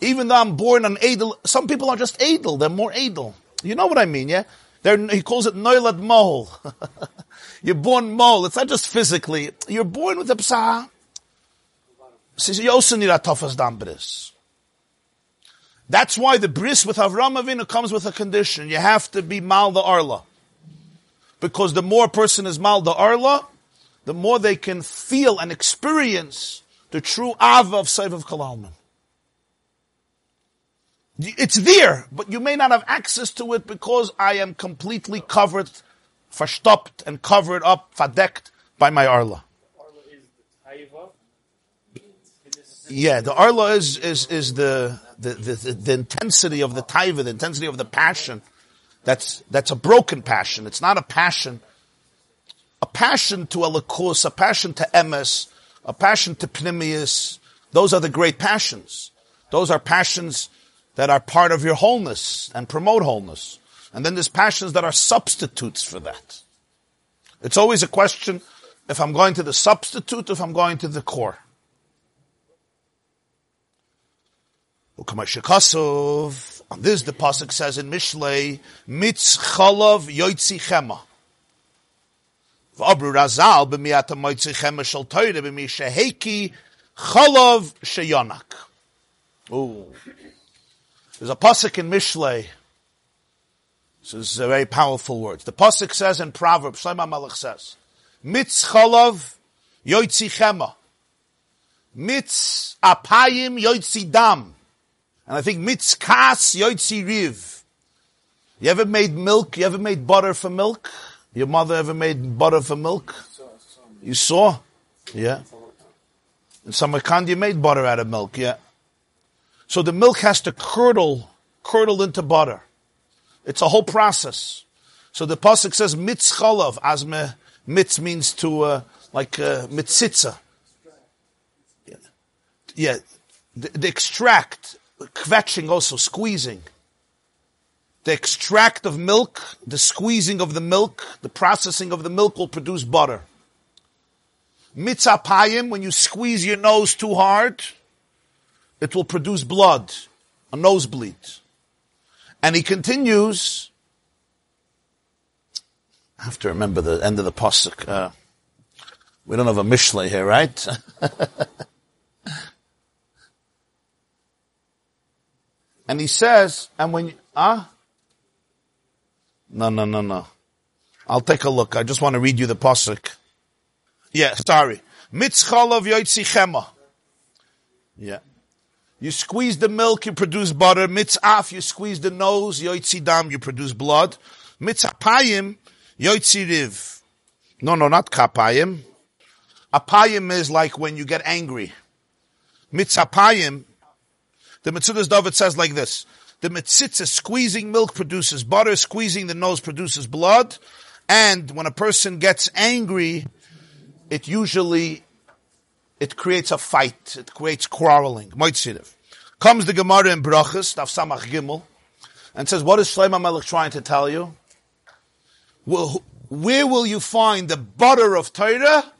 Even though I'm born an edel, some people are just edel. They're more edel. You know what I mean, yeah? They're, he calls it noilad mole. You're born mole. It's not just physically. You're born with a psa. That's why the bris with Avram Avinu comes with a condition. You have to be mal the arla. Because the more a person is mal the arla, the more they can feel and experience the true Ava of Soiviv Kalalman. It's there, but you may not have access to it because I am completely covered, verstopped and covered up, verdeckt by my Arla. Yeah, the Arla is, is, is the, the, the, the, intensity of the taiva, the intensity of the passion. That's, that's a broken passion. It's not a passion a passion to Elikus, a passion to Emes, a passion to Pnimius. Those are the great passions. Those are passions that are part of your wholeness and promote wholeness. And then there's passions that are substitutes for that. It's always a question if I'm going to the substitute, if I'm going to the core. On this, the pasuk says in Mishlei, "Mitz chalav yoitzi chema." V'abru Razal b'miyata moitzi chema shel toire b'mi sheheki chalav sheyonak. Ooh. There's a pasuk in Mishlei. This is a very powerful word. The pasuk says in Proverbs, Shlomo Melech says, Mitz chalav yoitzi chema. Mitz apayim yoitzi dam. And I think mitz kas yoitzi riv. You ever made milk? You ever made butter for milk? Your mother ever made butter for milk? You saw? Yeah. In Samarkand you made butter out of milk, yeah. So the milk has to curdle, curdle into butter. It's a whole process. So the pasuk says mitz chalav, as me, mitz means to, uh, like, uh, mitzitza. Yeah. yeah. The, the extract, kvetching also, squeezing the extract of milk, the squeezing of the milk, the processing of the milk will produce butter. Mitzapayim, when you squeeze your nose too hard, it will produce blood, a nosebleed. And he continues, I have to remember the end of the pasuk. Uh, We don't have a Mishlei here, right? and he says, and when ah? No, no, no, no. I'll take a look. I just want to read you the pasuk. Yeah, sorry. Mitzchalov yoitzi chema. Yeah. You squeeze the milk, you produce butter. Mitzaf, you squeeze the nose, yoitzi dam, you produce blood. Mitzapayim, yoitzi riv. No, no, not kapayim. Apayim is like when you get angry. Mitzapayim, the Metzudas David says like this. The mitzitza, squeezing milk produces butter, squeezing the nose produces blood. And when a person gets angry, it usually, it creates a fight. It creates quarreling. Moitzirev. Comes the Gemara in Brachas, Samach Gimel, and says, what is Shlomo Melech trying to tell you? Well, where will you find the butter of Torah?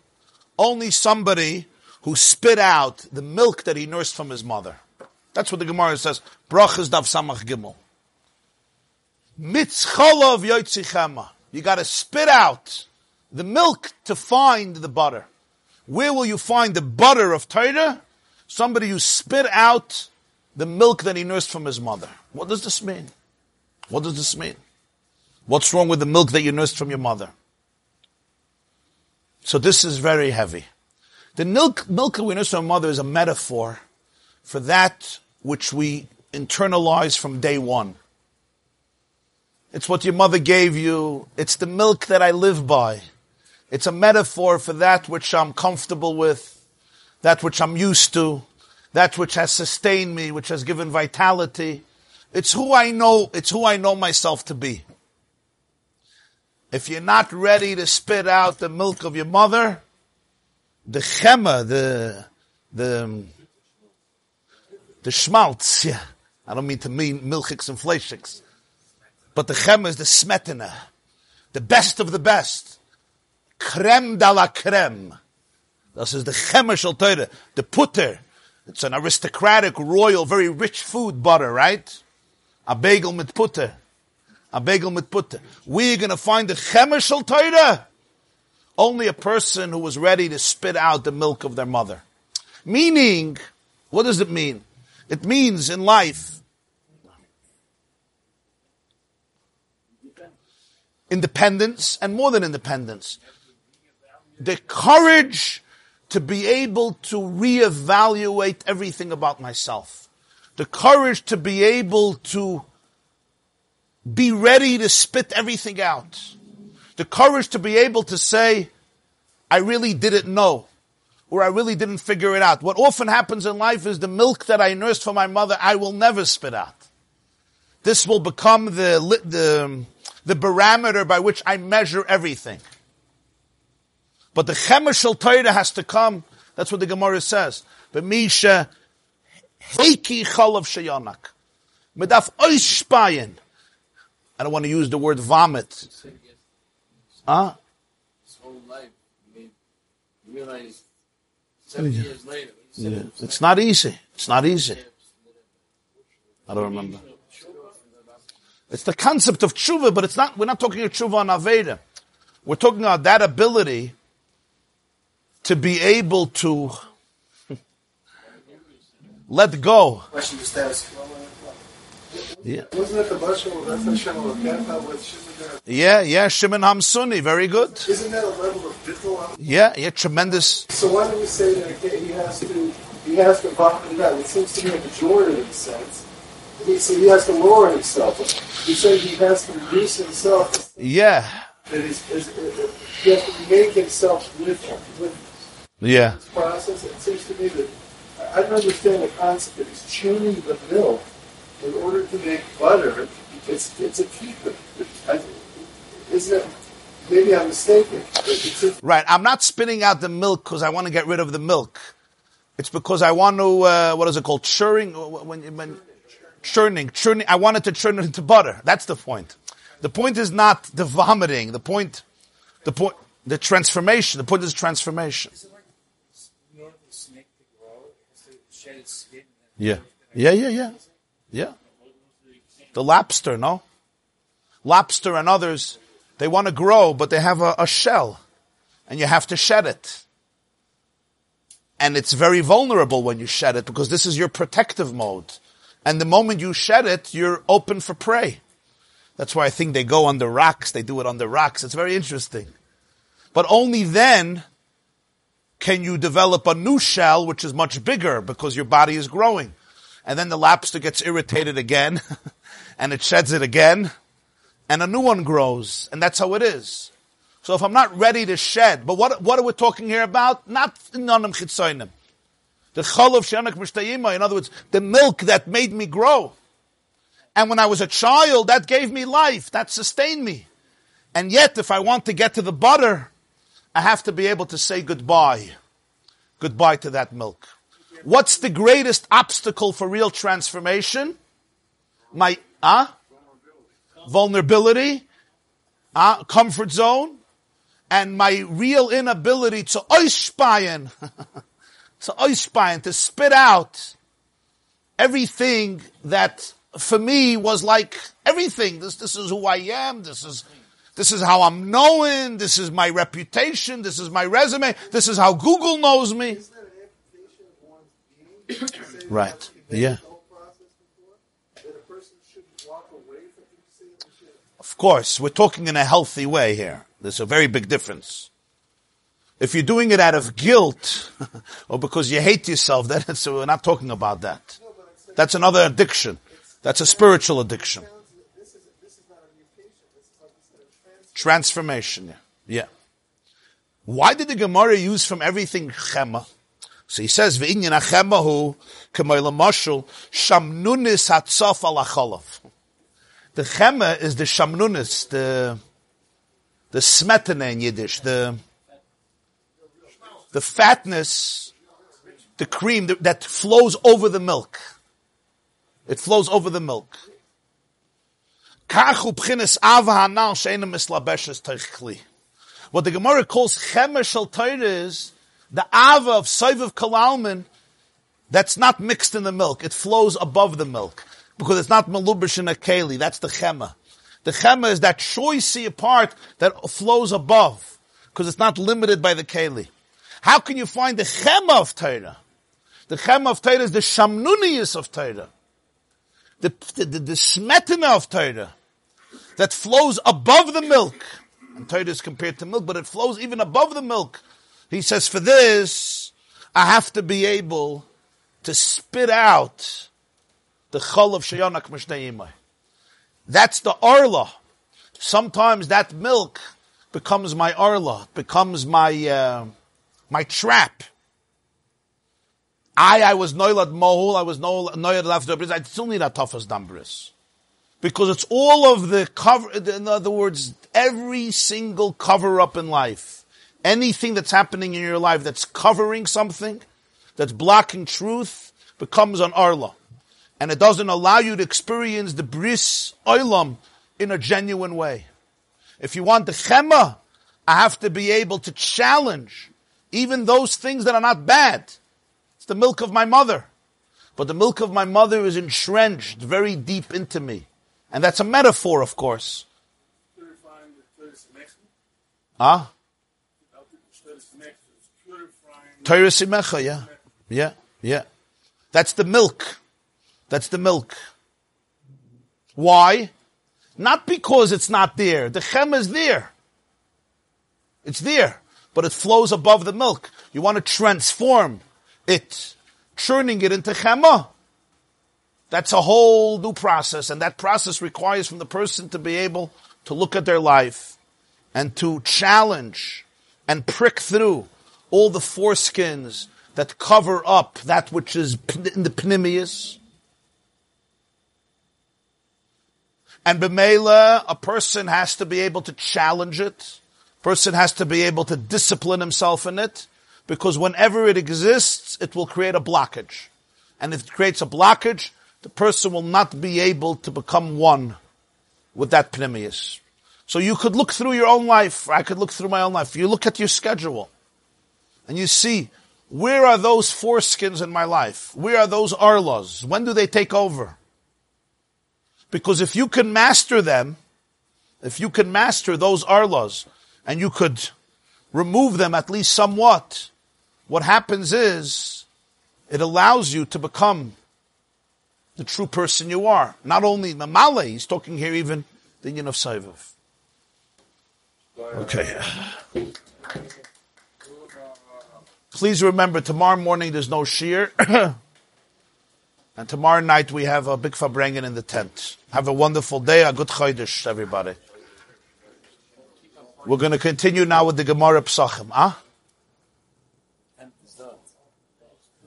Only somebody who spit out the milk that he nursed from his mother. That's what the Gemara says. Brachas Daf Samach Gimel. Mitzcholov Yoitzichema. You gotta spit out the milk to find the butter. Where will you find the butter of Torah? Somebody who spit out the milk that he nursed from his mother. What does this mean? What does this mean? What's wrong with the milk that you nursed from your mother? So this is very heavy. The milk, milk that we nursed from our mother is a metaphor for that which we internalize from day one. It's what your mother gave you. It's the milk that I live by. It's a metaphor for that which I'm comfortable with, that which I'm used to, that which has sustained me, which has given vitality. It's who I know, it's who I know myself to be. If you're not ready to spit out the milk of your mother, the chema, the, the, the schmaltz, yeah. I don't mean to mean milchiks and fleischiks. But the chema is the smetina. The best of the best. Creme de la creme. This is the chema shel. The putter. It's an aristocratic, royal, very rich food butter, right? A bagel mit putter. A bagel mit putter. We're gonna find the chema shel. Only a person who was ready to spit out the milk of their mother. Meaning, what does it mean? It means in life, independence and more than independence. The courage to be able to reevaluate everything about myself. The courage to be able to be ready to spit everything out. The courage to be able to say, I really didn't know, or I really didn't figure it out. What often happens in life is the milk that I nursed from my mother, I will never spit out. This will become the, the, the barometer by which I measure everything. But the chemishal Torah has to come. That's what the Gemara says. But Misha Heiki Chalav Shayanak. Medaf Oispayin. I don't want to use the word vomit. Huh? His whole life. I mean, you realize seven years later. Yeah. It's not easy. It's not easy. I don't remember. It's the concept of tshuva, but it's not, we're not talking of tshuva on Aveda. We're talking about that ability to be able to let go. Yeah. Wasn't it the Mashal of Hashem of Ganta with Shimon Yeah, yeah, Shimon HaAmsuni, very good. Isn't that a level of Yeah, yeah, tremendous. So why do we say that he has to he has to vomit it out? It seems to be a pejorative sense. He, so he has to lower himself. You say he has to reduce himself. Yeah, That he's, is, is, he has to make himself with with yeah, this process. It seems to me that I don't understand the concept that he's tuning the milk in order to make butter. It's it's a key. I- Isn't it? Maybe I'm mistaken. but It's a, right. I'm not spitting out the milk because I want to get rid of the milk. It's because I want to, uh, what is it called? Churning, when, when, churning, churning. I wanted to churn it into butter. That's the point. The point is not the vomiting. The point, the point, the transformation. The point is transformation. Yeah. Yeah, yeah, yeah. Yeah. The lobster, no? Lobster and others, they want to grow, but they have a, a shell. And you have to shed it. and it's very vulnerable when you shed it because this is your protective mode. And the moment you shed it, you're open for prey. That's why I think they go on the rocks. They do it on the rocks. It's very interesting. But only then can you develop a new shell, which is much bigger because your body is growing. And then the lobster gets irritated again and it sheds it again and a new one grows. And that's how it is. So if I'm not ready to shed, but what, what are we talking here about? Not nanim chitzoinim. The cholav shenak mishtayima, in other words, the milk that made me grow. And when I was a child, that gave me life, that sustained me. And yet, if I want to get to the butter, I have to be able to say goodbye. Goodbye to that milk. What's the greatest obstacle for real transformation? My, ah? Uh, vulnerability, uh, comfort zone, and my real inability to oispayen, to oispayen, to spit out everything that for me was like everything. This, this is who I am. This is, this is how I'm known. This is my reputation. This is my resume. This is how Google knows me. right. Yeah. Course, we're talking in a healthy way here. There's a very big difference. If you're doing it out of guilt or because you hate yourself, then we're not talking about that. That's another addiction. That's a spiritual addiction. Transformation. Yeah. Why did the Gemara use from everything chema? So he says, "V'inyan achemahu k'moyla mashul shamnunis hatzof al The chema is the shamnunis, the the smetana in Yiddish, the, the fatness, the cream that, flows over the milk. It flows over the milk. What the Gemara calls chema shel is the ava of Soiviv Kalalman that's not mixed in the milk. It flows above the milk because it's not malubish in a keli. That's the chema. The chema is that choicey part that flows above, because it's not limited by the keli. How can you find the chema of Torah? The chema of Torah is the shamnunius of Torah. The, the, the, the smetina of Torah that flows above the milk. And Torah is compared to milk, but it flows even above the milk. He says, for this, I have to be able to spit out the chol of shayonak mishnayimai. That's the arla. Sometimes that milk becomes my arla, becomes my uh, my trap. I, I was noilad mohul, I was noilad after bris. I still need a toughest dumbris. Because it's all of the cover, in other words, every single cover up in life. Anything that's happening in your life that's covering something, that's blocking truth, becomes an arla and it doesn't allow you to experience the bris oilam in a genuine way. If you want the chema, I have to be able to challenge even those things that are not bad. It's the milk of my mother. But the milk of my mother is entrenched very deep into me. And that's a metaphor, of course. Huh? Torah Simecha, yeah. Yeah, yeah. That's the milk. That's the milk. Why? Not because it's not there. The chem is there. It's there, but it flows above the milk. You want to transform it, churning it into chema. That's a whole new process, and that process requires from the person to be able to look at their life and to challenge and prick through all the foreskins that cover up that which is in the pneumius And b'meila, a person has to be able to challenge it. Person has to be able to discipline himself in it, because whenever it exists, it will create a blockage. And if it creates a blockage, the person will not be able to become one with that pneumius. So you could look through your own life. I could look through my own life. You look at your schedule and you see where are those foreskins in my life? Where are those arlas? When do they take over? Because if you can master them, if you can master those arlas, and you could remove them at least somewhat, what happens is it allows you to become the true person you are. Not only Mamale, he's talking here even the union of Soiviv. Okay. Please remember, tomorrow morning there's no shear. and tomorrow night we have a big farbrengen in the tent. Have a wonderful day, a good chodesh, everybody. We're going to continue now with the Gemara Psachim. Huh?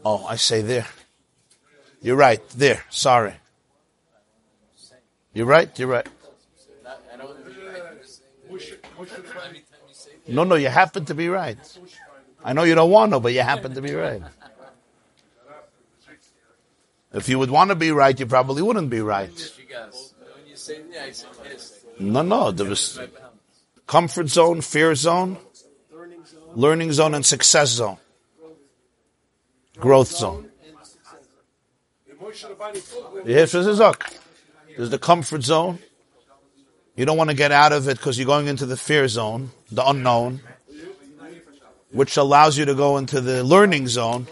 Oh, I say there. You're right. There. Sorry. You're right. You're right. No, no, you happen to be right. I know you don't want to, but you happen to be right. If you would want to be right, you probably wouldn't be right. No, no, there was comfort zone, fear zone, learning zone, and success zone. Growth zone. There's the comfort zone. You don't want to get out of it because you're going into the fear zone, the unknown, which allows you to go into the learning zone,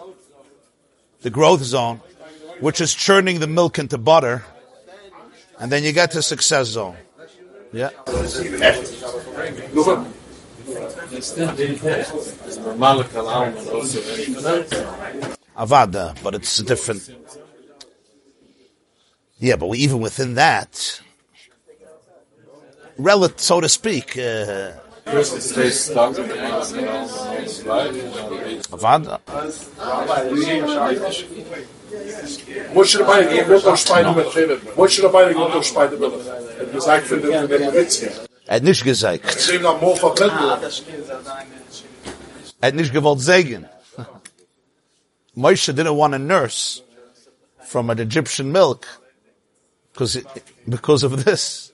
the growth zone, which is churning the milk into butter, and then you get to success zone. Yeah. Avada, but it's different. Yeah, but even within that, relative, so to speak, uh, Avada. Moshe Rabbeinu geht noch Speide mit Cheved. Moshe Rabbeinu geht noch Speide mit Er hat gesagt für den Ritz hier. Er hat nicht gesagt. Er schrieb noch Mofa Bledlo. Hat nicht gewollt sagen. Moshe didn't want a nurse from an Egyptian milk because because of this.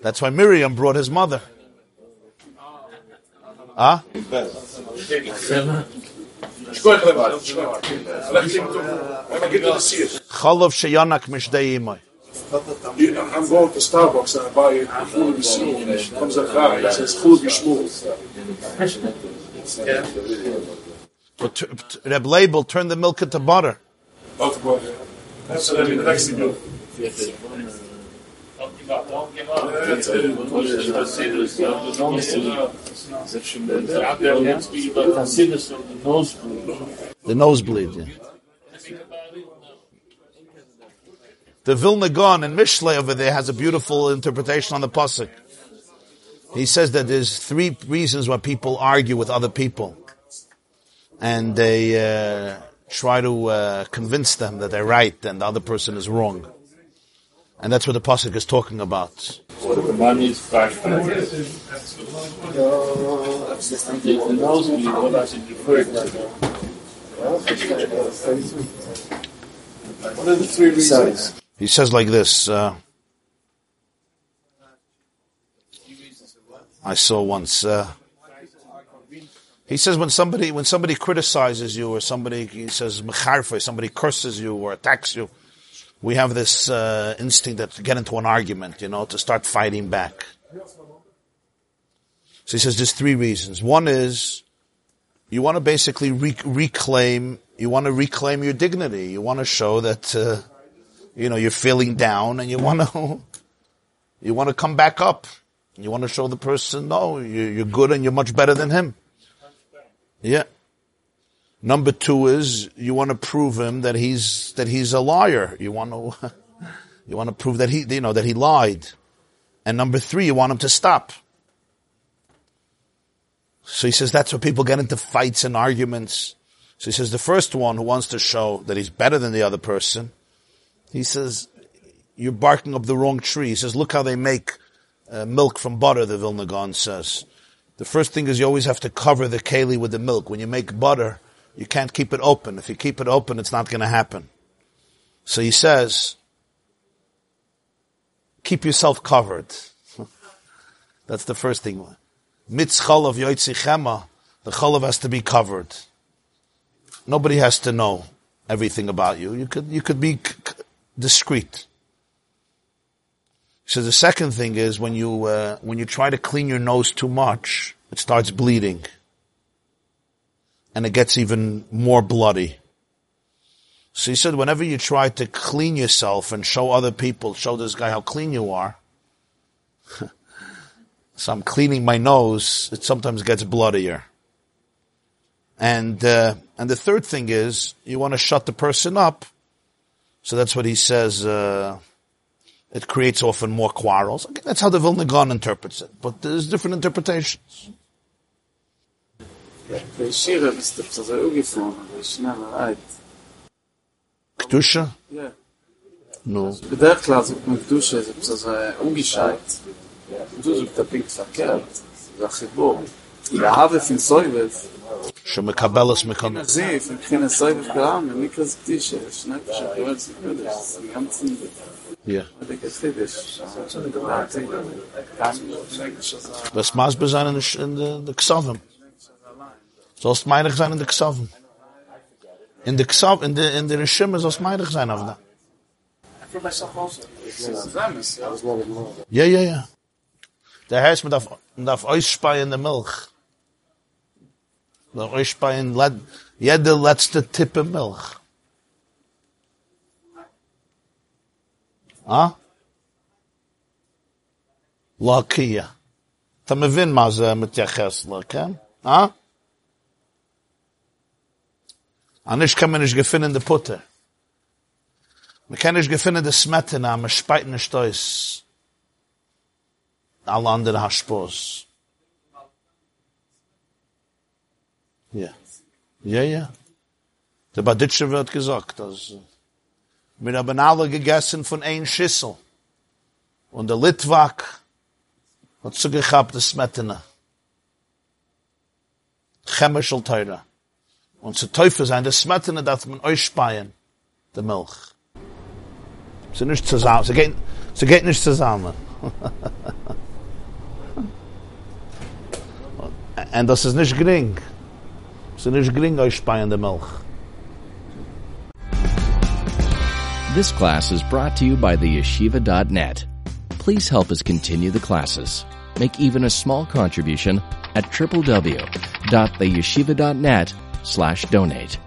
That's why Miriam brought his mother. Huh? Cholov sheyanak mishdei I'm going to Starbucks and I buy a full of smooth. Comes a guy, he says full of smooth. But t- t- Reb Label turned the milk into butter. Out boy. That's the next thing. The nosebleed. Yeah. The Vilna Gaon in Mishlei over there has a beautiful interpretation on the pasuk. He says that there's three reasons why people argue with other people, and they uh, try to uh, convince them that they're right and the other person is wrong, and that's what the pasuk is talking about. The money is five The nosebleed, what does it refer to? What are the three reasons? He says like this. Uh, I saw once. Uh, he says when somebody when somebody criticizes you or somebody he says somebody curses you or attacks you, we have this uh, instinct that to get into an argument, you know, to start fighting back. So he says there's three reasons. One is you want to basically re- reclaim you want to reclaim your dignity. You want to show that uh, you know you're feeling down and you want to you want to come back up. You want to show the person, no, you- you're good and you're much better than him. Yeah. Number two is you want to prove him that he's that he's a liar. You want to you want to prove that he you know that he lied. And number three, you want him to stop. So he says that's where people get into fights and arguments. So he says the first one who wants to show that he's better than the other person, he says you're barking up the wrong tree. He says look how they make uh, milk from butter. The Vilna Gaon says. The first thing is you always have to cover the keli with the milk. When you make butter, you can't keep it open. If you keep it open, it's not going to happen. So he says, keep yourself covered. That's the first thing. Mitz of yoitzi chema, the chalav has to be covered. Nobody has to know everything about you. You could, you could be c- c- discreet. So the second thing is when you uh, when you try to clean your nose too much, it starts bleeding. And it gets even more bloody. So he said, whenever you try to clean yourself and show other people, show this guy how clean you are, so I'm cleaning my nose, it sometimes gets bloodier. And, uh, and the third thing is, you want to shut the person up. So that's what he says, uh, it creates often more quarrels. That's how the Vilna Gaon interprets it. But there's different interpretations. der Schirr ist der Psa sehr schnell Ja. No. Also, klar der Klasse mit dem Ktusche ist der ungescheit. Und du sucht der Pink verkehrt. Das ist ein Ich habe viel Säubes. Schon mit Kabelis mit Kabelis. Ich sehe, ich kann ein Säubes gerade, mit Mikro ist Ktusche, schnell, ich habe gehört, ich habe gehört, Ja. Was maß bezahnen in de, de Xavim? Sollst meinig sein in de Ksavim. In de Ksav, in de, in de Rishimme sollst meinig sein auf da. Ja, ja, ja. Der heißt, man darf, man darf ausspeien de Milch. Man darf ausspeien, let, jede letzte Tippe Milch. Ah? Lakia. אתה מבין מה זה מתייחס לו, כן? אה? אני kann man nicht gefunden de Putte. Man kann nicht gefunden de Smetana, man speit nicht aus. Alle. Ja. Ja, ja. Der Baditsche wird gesagt, dass äh, wir haben alle gegessen von ein Schüssel. Und der Litwak hat zugehabt das Smetana. Chemischel Teure. Und zu Teufel sein, das man euch speien, der Milch. Sie nicht zusammen, sie sie nicht zusammen. Und das ist nicht gering. Sie nicht gering euch speien, der Milch. This class is brought to you by the yeshiva.net. Please help us continue the classes. Make even a small contribution at www.theyeshiva.net slash donate.